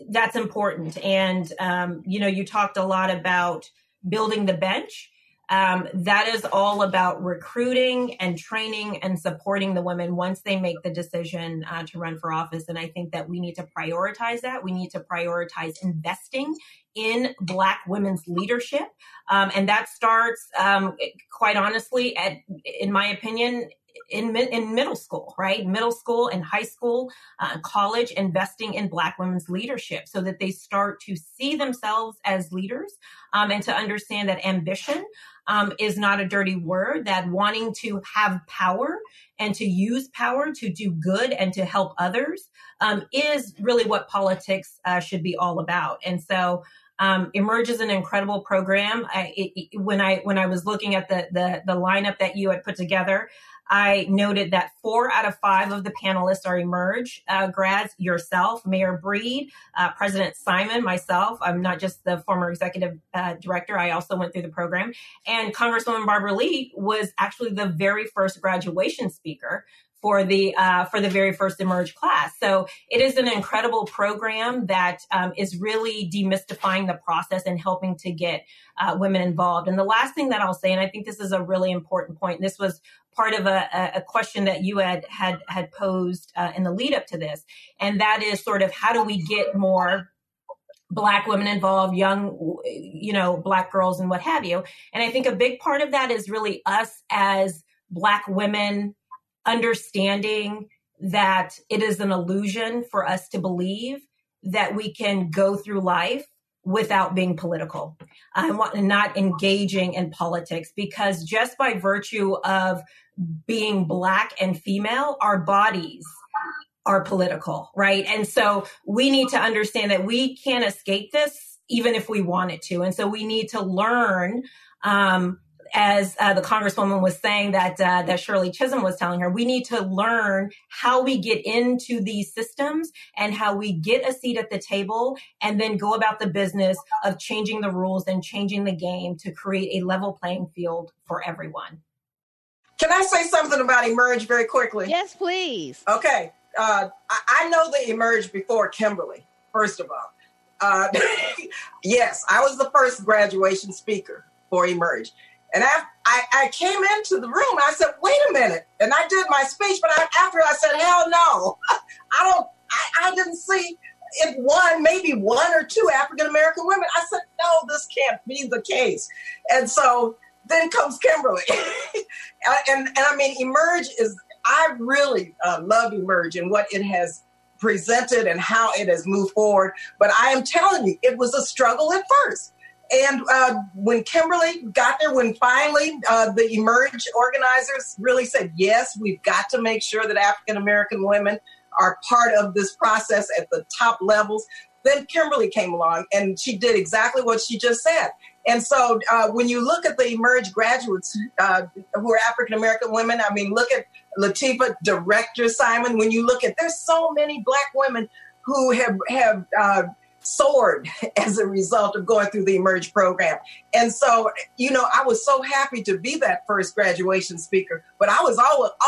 that's important. And um, you know, you talked a lot about building the bench. Um, that is all about recruiting and training and supporting the women once they make the decision uh, to run for office. And I think that we need to prioritize that. We need to prioritize investing in Black women's leadership. Um, and that starts, um, quite honestly, at, in my opinion, in in middle school, right? Middle school and high school, uh, college, investing in Black women's leadership so that they start to see themselves as leaders um, and to understand that ambition um, is not a dirty word. That wanting to have power and to use power to do good and to help others um, is really what politics uh, should be all about. And so. Um, Emerge is an incredible program. I, it, when I when I was looking at the, the the lineup that you had put together, I noted that four out of five of the panelists are Emerge uh, grads, yourself, Mayor Breed, uh, President Simon, myself. I'm not just the former executive uh, director, I also went through the program. And Congresswoman Barbara Lee was actually the very first graduation speaker for the uh, for the very first emerge class. So it is an incredible program that um, is really demystifying the process and helping to get uh, women involved. And the last thing that i'll say and i think this is a really important point this was part of a, a question that you had had had posed uh, in the lead up to this, and that is sort of how do we get more black women involved young you know black girls and what have you. And i think a big part of that is really us as black women understanding that it is an illusion for us to believe that we can go through life without being political I'm not engaging in politics because just by virtue of being black and female, our bodies are political, right? And so we need to understand that we can't escape this even if we wanted to. And so we need to learn um, as uh, the congresswoman was saying that uh, that Shirley Chisholm was telling her, we need to learn how we get into these systems and how we get a seat at the table, and then go about the business of changing the rules and changing the game to create a level playing field for everyone. Can I say something about Emerge very quickly? Yes, please. Okay. Uh, I, I, know they emerge before Kimberly, first of all. Uh, yes, I was the first graduation speaker for Emerge. And I, I, I, came into the room I said, wait a minute. And I did my speech, but I, after I said, hell no. I don't, I, I didn't see if one, maybe one or two African American women. I said, no, this can't be the case. And so then comes Kimberly. and, and I mean, Emerge is, I really uh, love Emerge and what it has presented and how it has moved forward. But I am telling you, it was a struggle at first. And uh, when Kimberly got there, when finally uh, the Emerge organizers really said, yes, we've got to make sure that African American women are part of this process at the top levels, then Kimberly came along and she did exactly what she just said. And so uh, when you look at the Emerge graduates uh, who are African American women, I mean, look at Lateefah, Director Simon. When you look at, there's so many Black women who have have uh, soared as a result of going through the Emerge program. And so, you know, I was so happy to be that first graduation speaker, but I was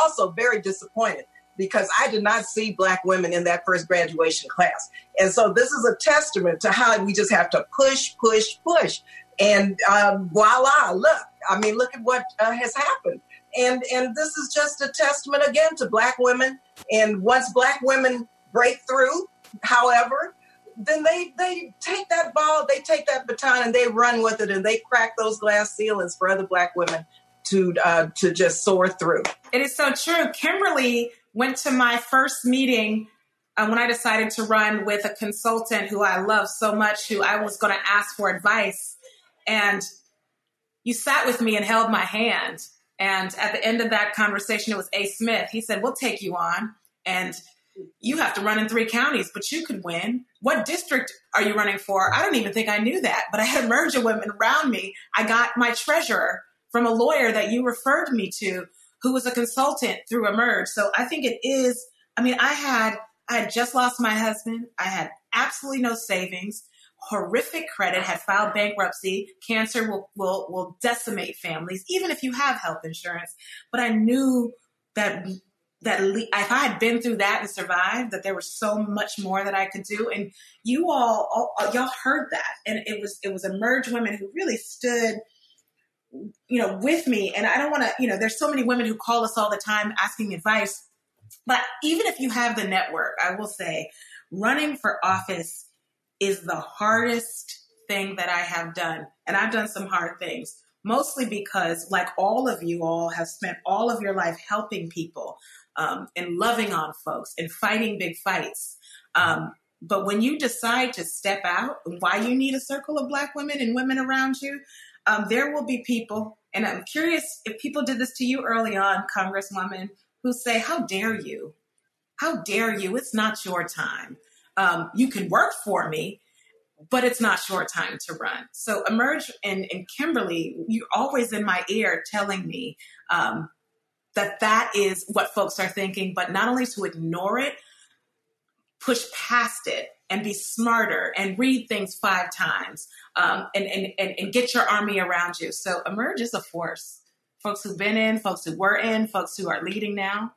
also very disappointed because I did not see Black women in that first graduation class. And so, this is a testament to how we just have to push, push, push. And um, voila, look, I mean, look at what uh, has happened. and and this is just a testament again to black women. And once black women break through, however, then they they take that ball, they take that baton, and they run with it, and they crack those glass ceilings for other black women to uh, to just soar through. It is so true. Kimberly went to my first meeting uh, when I decided to run with a consultant who I love so much, who I was going to ask for advice, and you sat with me and held my hand. And at the end of that conversation, it was A. Smith. He said, "We'll take you on." And you have to run in three counties, but you could win. What district are you running for? I don't even think I knew that, but I had a merge of women around me. I got my treasurer from a lawyer that you referred me to who was a consultant through Emerge. So I think it is, I mean, I had, I had just lost my husband. I had absolutely no savings, horrific credit, had filed bankruptcy. Cancer will, will, will decimate families, even if you have health insurance. But I knew that that if I had been through that and survived, that there was so much more that I could do. And you all, all y'all heard that, and it was it was emerge women who really stood, you know, with me. And I don't want to, you know, there's so many women who call us all the time asking advice. But even if you have the network, I will say, running for office is the hardest thing that I have done, and I've done some hard things mostly because, like all of you all, have spent all of your life helping people um, and loving on folks and fighting big fights. Um, but when you decide to step out, why you need a circle of Black women and women around you, um, there will be people, and I'm curious if people did this to you early on, Congresswoman, who say, How dare you? How dare you? It's not your time. Um, you can work for me, but it's not your time to run. So Emerge and, and Kimberly, you're always in my ear telling me, um, that that is what folks are thinking, but not only to ignore it, push past it and be smarter and read things five times um, and, and, and, and get your army around you. So emerge is a force. Folks who've been in, folks who were in, folks who are leading now.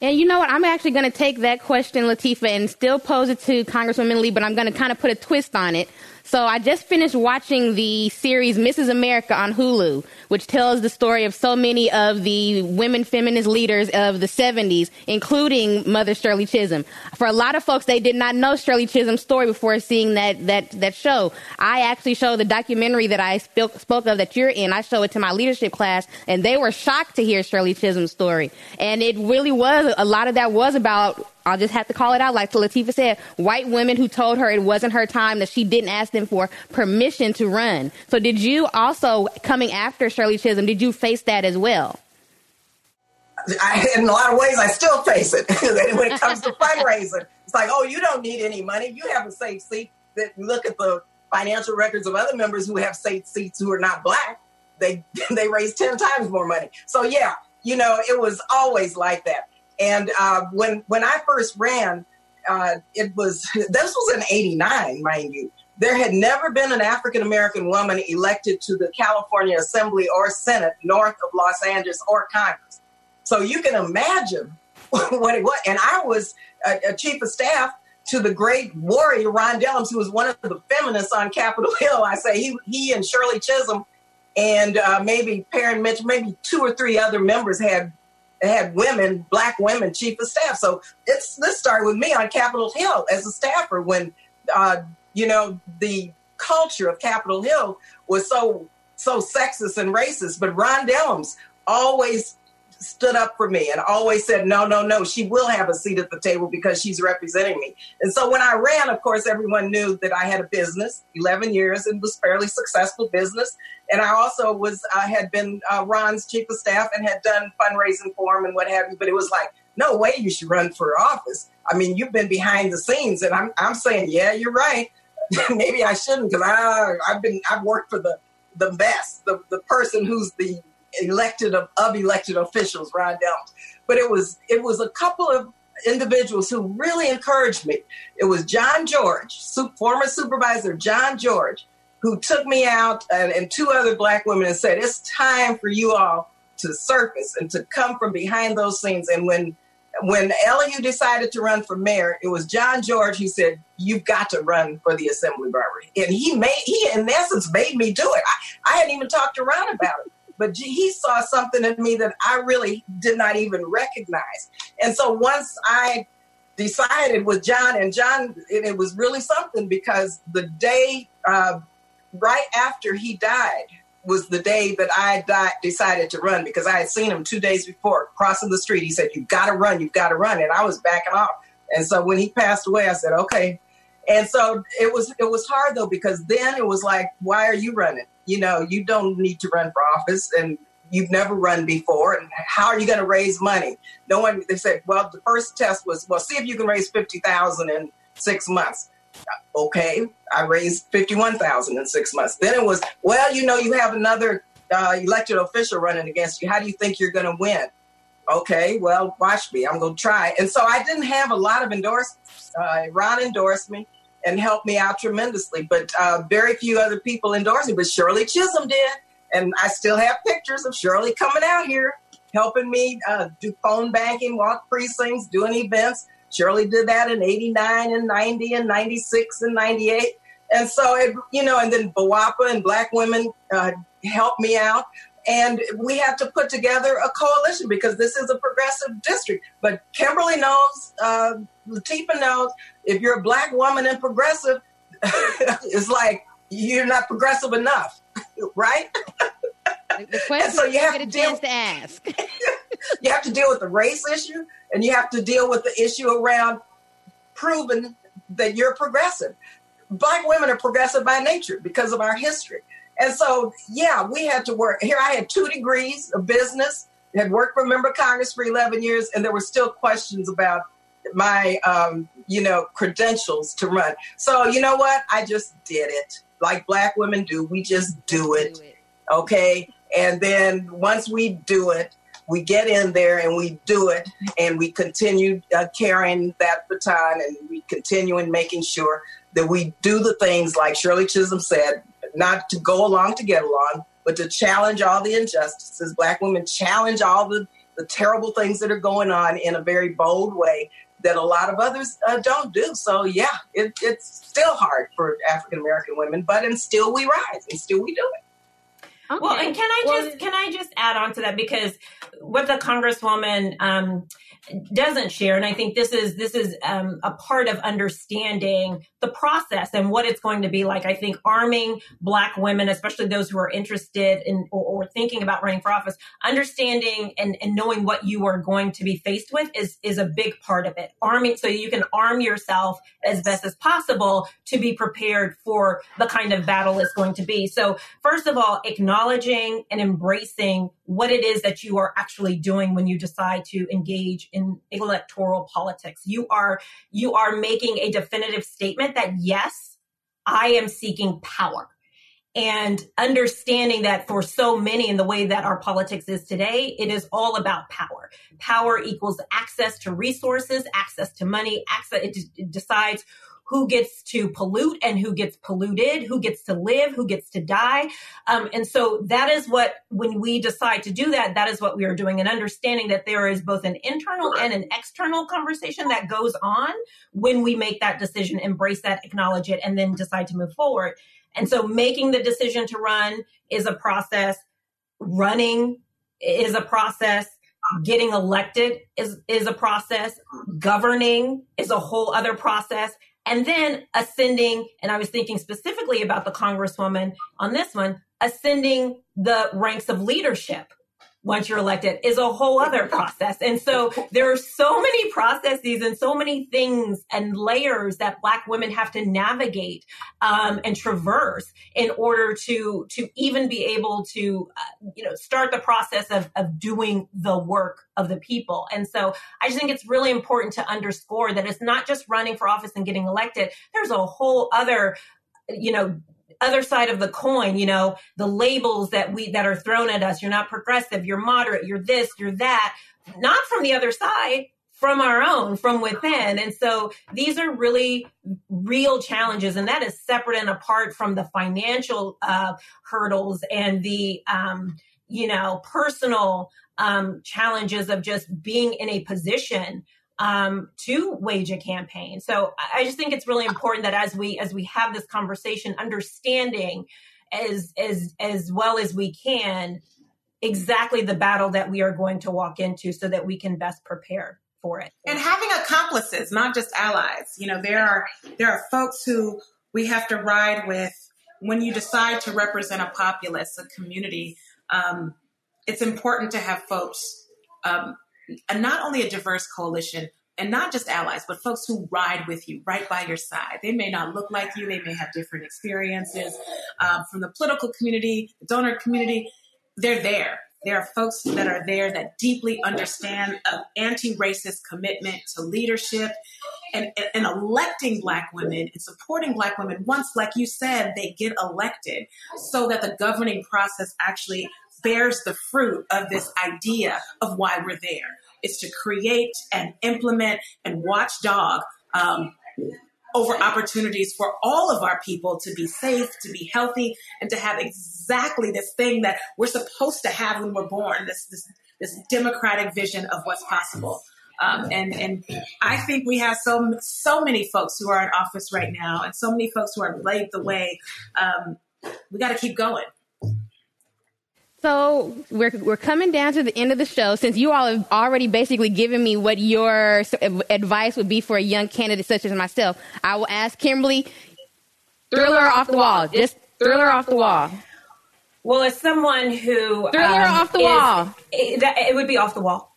And you know what? I'm actually going to take that question, Lateefah, and still pose it to Congresswoman Lee, but I'm going to kind of put a twist on it. So I just finished watching the series Mrs. America on Hulu, which tells the story of so many of the women feminist leaders of the 70s, including Mother Shirley Chisholm. For a lot of folks, they did not know Shirley Chisholm's story before seeing that, that, that show. I actually show the documentary that I spoke, spoke of that you're in. I show it to my leadership class, and they were shocked to hear Shirley Chisholm's story. And it really was, a lot of that was about I'll just have to call it out. Like Lateefah said, white women who told her it wasn't her time, that she didn't ask them for permission to run. So did you also, coming after Shirley Chisholm, did you face that as well? I, in a lot of ways, I still face it. when it comes to fundraising, it's like, oh, you don't need any money. You have a safe seat. That look at the financial records of other members who have safe seats who are not black. They they raise ten times more money. So yeah, you know, it was always like that. And uh, when when I first ran, uh, it was this was in '89, mind you. There had never been an African American woman elected to the California Assembly or Senate north of Los Angeles or Congress. So you can imagine what it was. And I was a, a chief of staff to the great warrior Ron Dellums, who was one of the feminists on Capitol Hill. I say he, he and Shirley Chisholm and uh, maybe Parren Mitchell, maybe two or three other members had had women, black women, chief of staff. So it's this started with me on Capitol Hill as a staffer when, uh, you know, the culture of Capitol Hill was so so sexist and racist. But Ron Dellums always stood up for me and always said, no, no, no, she will have a seat at the table because she's representing me. And so when I ran, of course, everyone knew that I had a business, 11 years, and was fairly successful business. And I also was, I uh, had been uh, Ron's chief of staff and had done fundraising for him and what have you. But it was like, no way you should run for office. I mean, you've been behind the scenes. And I'm, I'm saying, yeah, you're right. Maybe I shouldn't because I've been, I've worked for the, the best, the, the person who's the elected of, of elected officials, Ron Dellums. But it was it was a couple of individuals who really encouraged me. It was John George, former supervisor John George, who took me out and, and two other black women and said, "It's time for you all to surface and to come from behind those scenes." And when when Elihu decided to run for mayor, it was John George who said, "You've got to run for the assembly, Barbara." And he made he in essence made me do it. I, I hadn't even talked to Ron about it. But he saw something in me that I really did not even recognize. And so once I decided with John, and John, it, was really something because the day uh, right after he died was the day that I decided to run because I had seen him two days before crossing the street. He said, You've got to run, you've got to run. And I was backing off. And so when he passed away, I said, Okay. And so it was it was hard though because then it was like, why are you running? You know, you don't need to run for office, and you've never run before. And how are you going to raise money? No one they said well the first test was well see if you can raise 50000 in six months. Okay i raised 51000 in six months. Then it was well you know you have another uh, elected official running against you. How do you think you're going to win? Okay well watch me. I'm going to try. And so i didn't have a lot of endorsements uh, ron endorsed me and helped me out tremendously but uh, very few other people endorsed me but shirley chisholm did and I still have pictures of Shirley coming out here, helping me uh, do phone banking, walk precincts, doing events. Shirley did that in 89 and 90 and 96 and 98. And so, it, you know, and then BWOPA and Black women uh, helped me out. And we have to put together a coalition because this is a progressive district. But Kimberly knows, uh, Lateefah knows, if you're a Black woman and progressive, it's like you're not progressive enough, right? The question so you have to deal, to ask. you have to deal with the race issue, and you have to deal with the issue around proving that you're progressive. Black women are progressive by nature because of our history. And so, yeah, we had to work. Here, I had two degrees of business, had worked for member Congress for 11 years, and there were still questions about my, um, you know, credentials to run. So, you know what? I just did it like Black women do. We just do it. Okay. And then once we do it, we get in there and we do it and we continue uh, carrying that baton and we continue in making sure that we do the things like Shirley Chisholm said, not to go along to get along, but to challenge all the injustices. Black women challenge all the, the terrible things that are going on in a very bold way that a lot of others uh, don't do. So, yeah, it, it's still hard for African American women, but and still we rise and still we do it. Okay. Well, and can I just well, can I just add on to that because what the congresswoman um, doesn't share, and I think this is this is um, a part of understanding the process and what it's going to be like. I think arming Black women, especially those who are interested in or, or thinking about running for office, understanding and, and knowing what you are going to be faced with is is a big part of it. Arming so you can arm yourself as best as possible to be prepared for the kind of battle it's going to be. So first of all, acknowledging and embracing what it is that you are actually doing when you decide to engage in electoral politics. You are you are making a definitive statement that yes, I am seeking power. And understanding that for so many in the way that our politics is today, it is all about power. Power equals access to resources, access to money, access, it, decides who gets to pollute and who gets polluted, who gets to live, who gets to die. Um, and so that is what, when we decide to do that, that is what we are doing and understanding that there is both an internal and an external conversation that goes on when we make that decision, embrace that, acknowledge it, and then decide to move forward. And so making the decision to run is a process. Running is a process getting elected is is a process governing is a whole other process and then ascending, and I was thinking specifically about the Congresswoman on this one, ascending the ranks of leadership once you're elected is a whole other process. And so there are so many processes and so many things and layers that Black women have to navigate um, and traverse in order to to even be able to uh, you know start the process of of doing the work of the people. And so I just think it's really important to underscore that it's not just running for office and getting elected. There's a whole other you know other side of the coin, you know, the labels that we that are thrown at us. You're not progressive, you're moderate, you're this, you're that. Not from the other side, from our own, from within. And so these are really real challenges, and that is separate and apart from the financial uh, hurdles and the, um, you know, personal um, challenges of just being in a position um, to wage a campaign. So I just think it's really important that as we as we have this conversation, understanding as as as well as we can exactly the battle that we are going to walk into so that we can best prepare for it. And having accomplices, not just allies. You know, there are there are folks who we have to ride with when you decide to represent a populace, a community. Um, it's important to have folks, um, and not only a diverse coalition, and not just allies, but folks who ride with you right by your side. They may not look like you, they may have different experiences. Um, from the political community, the donor community, they're there. There are folks that are there that deeply understand an anti-racist commitment to leadership and, and, electing black women and supporting black women once, like you said, they get elected so that the governing process actually bears the fruit of this idea of why we're there. It's to create and implement and watchdog um, over opportunities for all of our people to be safe, to be healthy, and to have exactly this thing that we're supposed to have when we're born this, this, this democratic vision of what's possible. Um, and and I think we have so so many folks who are in office right now, and so many folks who are laid the way. Um, we got to keep going. So we're we're coming down to the end of the show. Since you all have already basically given me what your advice would be for a young candidate such as myself, I will ask Kimberly, thriller off the wall, just thriller off the wall. Well, as someone who thriller um, off the is, wall, it, it would be off the wall.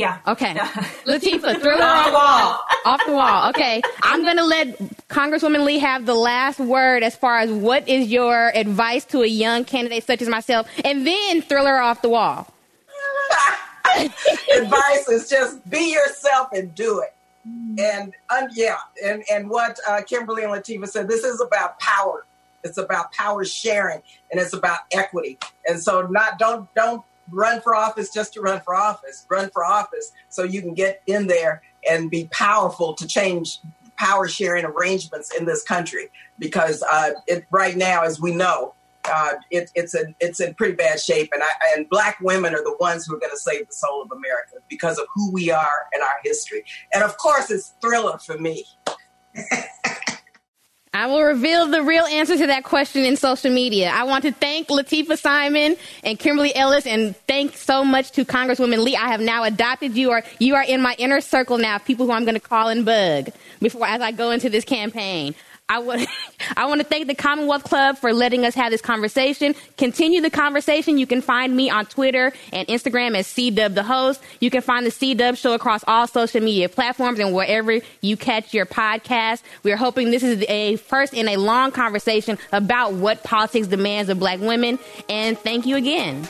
Yeah. Okay. Lateefah, thriller off the wall. Off the wall. Okay. I'm going to let Congresswoman Lee have the last word as far as what is your advice to a young candidate such as myself, and then throw her off the wall. advice is just be yourself and do it. And um, yeah, and and what uh, Kimberly and Lateefah said, this is about power. It's about power sharing, and it's about equity. And so, not don't don't run for office just to run for office. Run for office so you can get in there and be powerful to change power sharing arrangements in this country. Because uh, it, right now, as we know, uh, it, it's in it's in pretty bad shape, and I, and black women are the ones who are going to save the soul of America because of who we are and our history. And of course, it's thriller for me. I will reveal the real answer to that question in social media. I want to thank Lateefah Simon and Kimberly Ellis and thank so much to Congresswoman Lee. I have now adopted you or you are in my inner circle now, people who I'm going to call and bug before as I go into this campaign. I want, I want to thank the Commonwealth Club for letting us have this conversation. Continue the conversation. You can find me on Twitter and Instagram as CDub the host. You can find the CDub show across all social media platforms and wherever you catch your podcast. We are hoping this is a first in a long conversation about what politics demands of black women. And thank you again.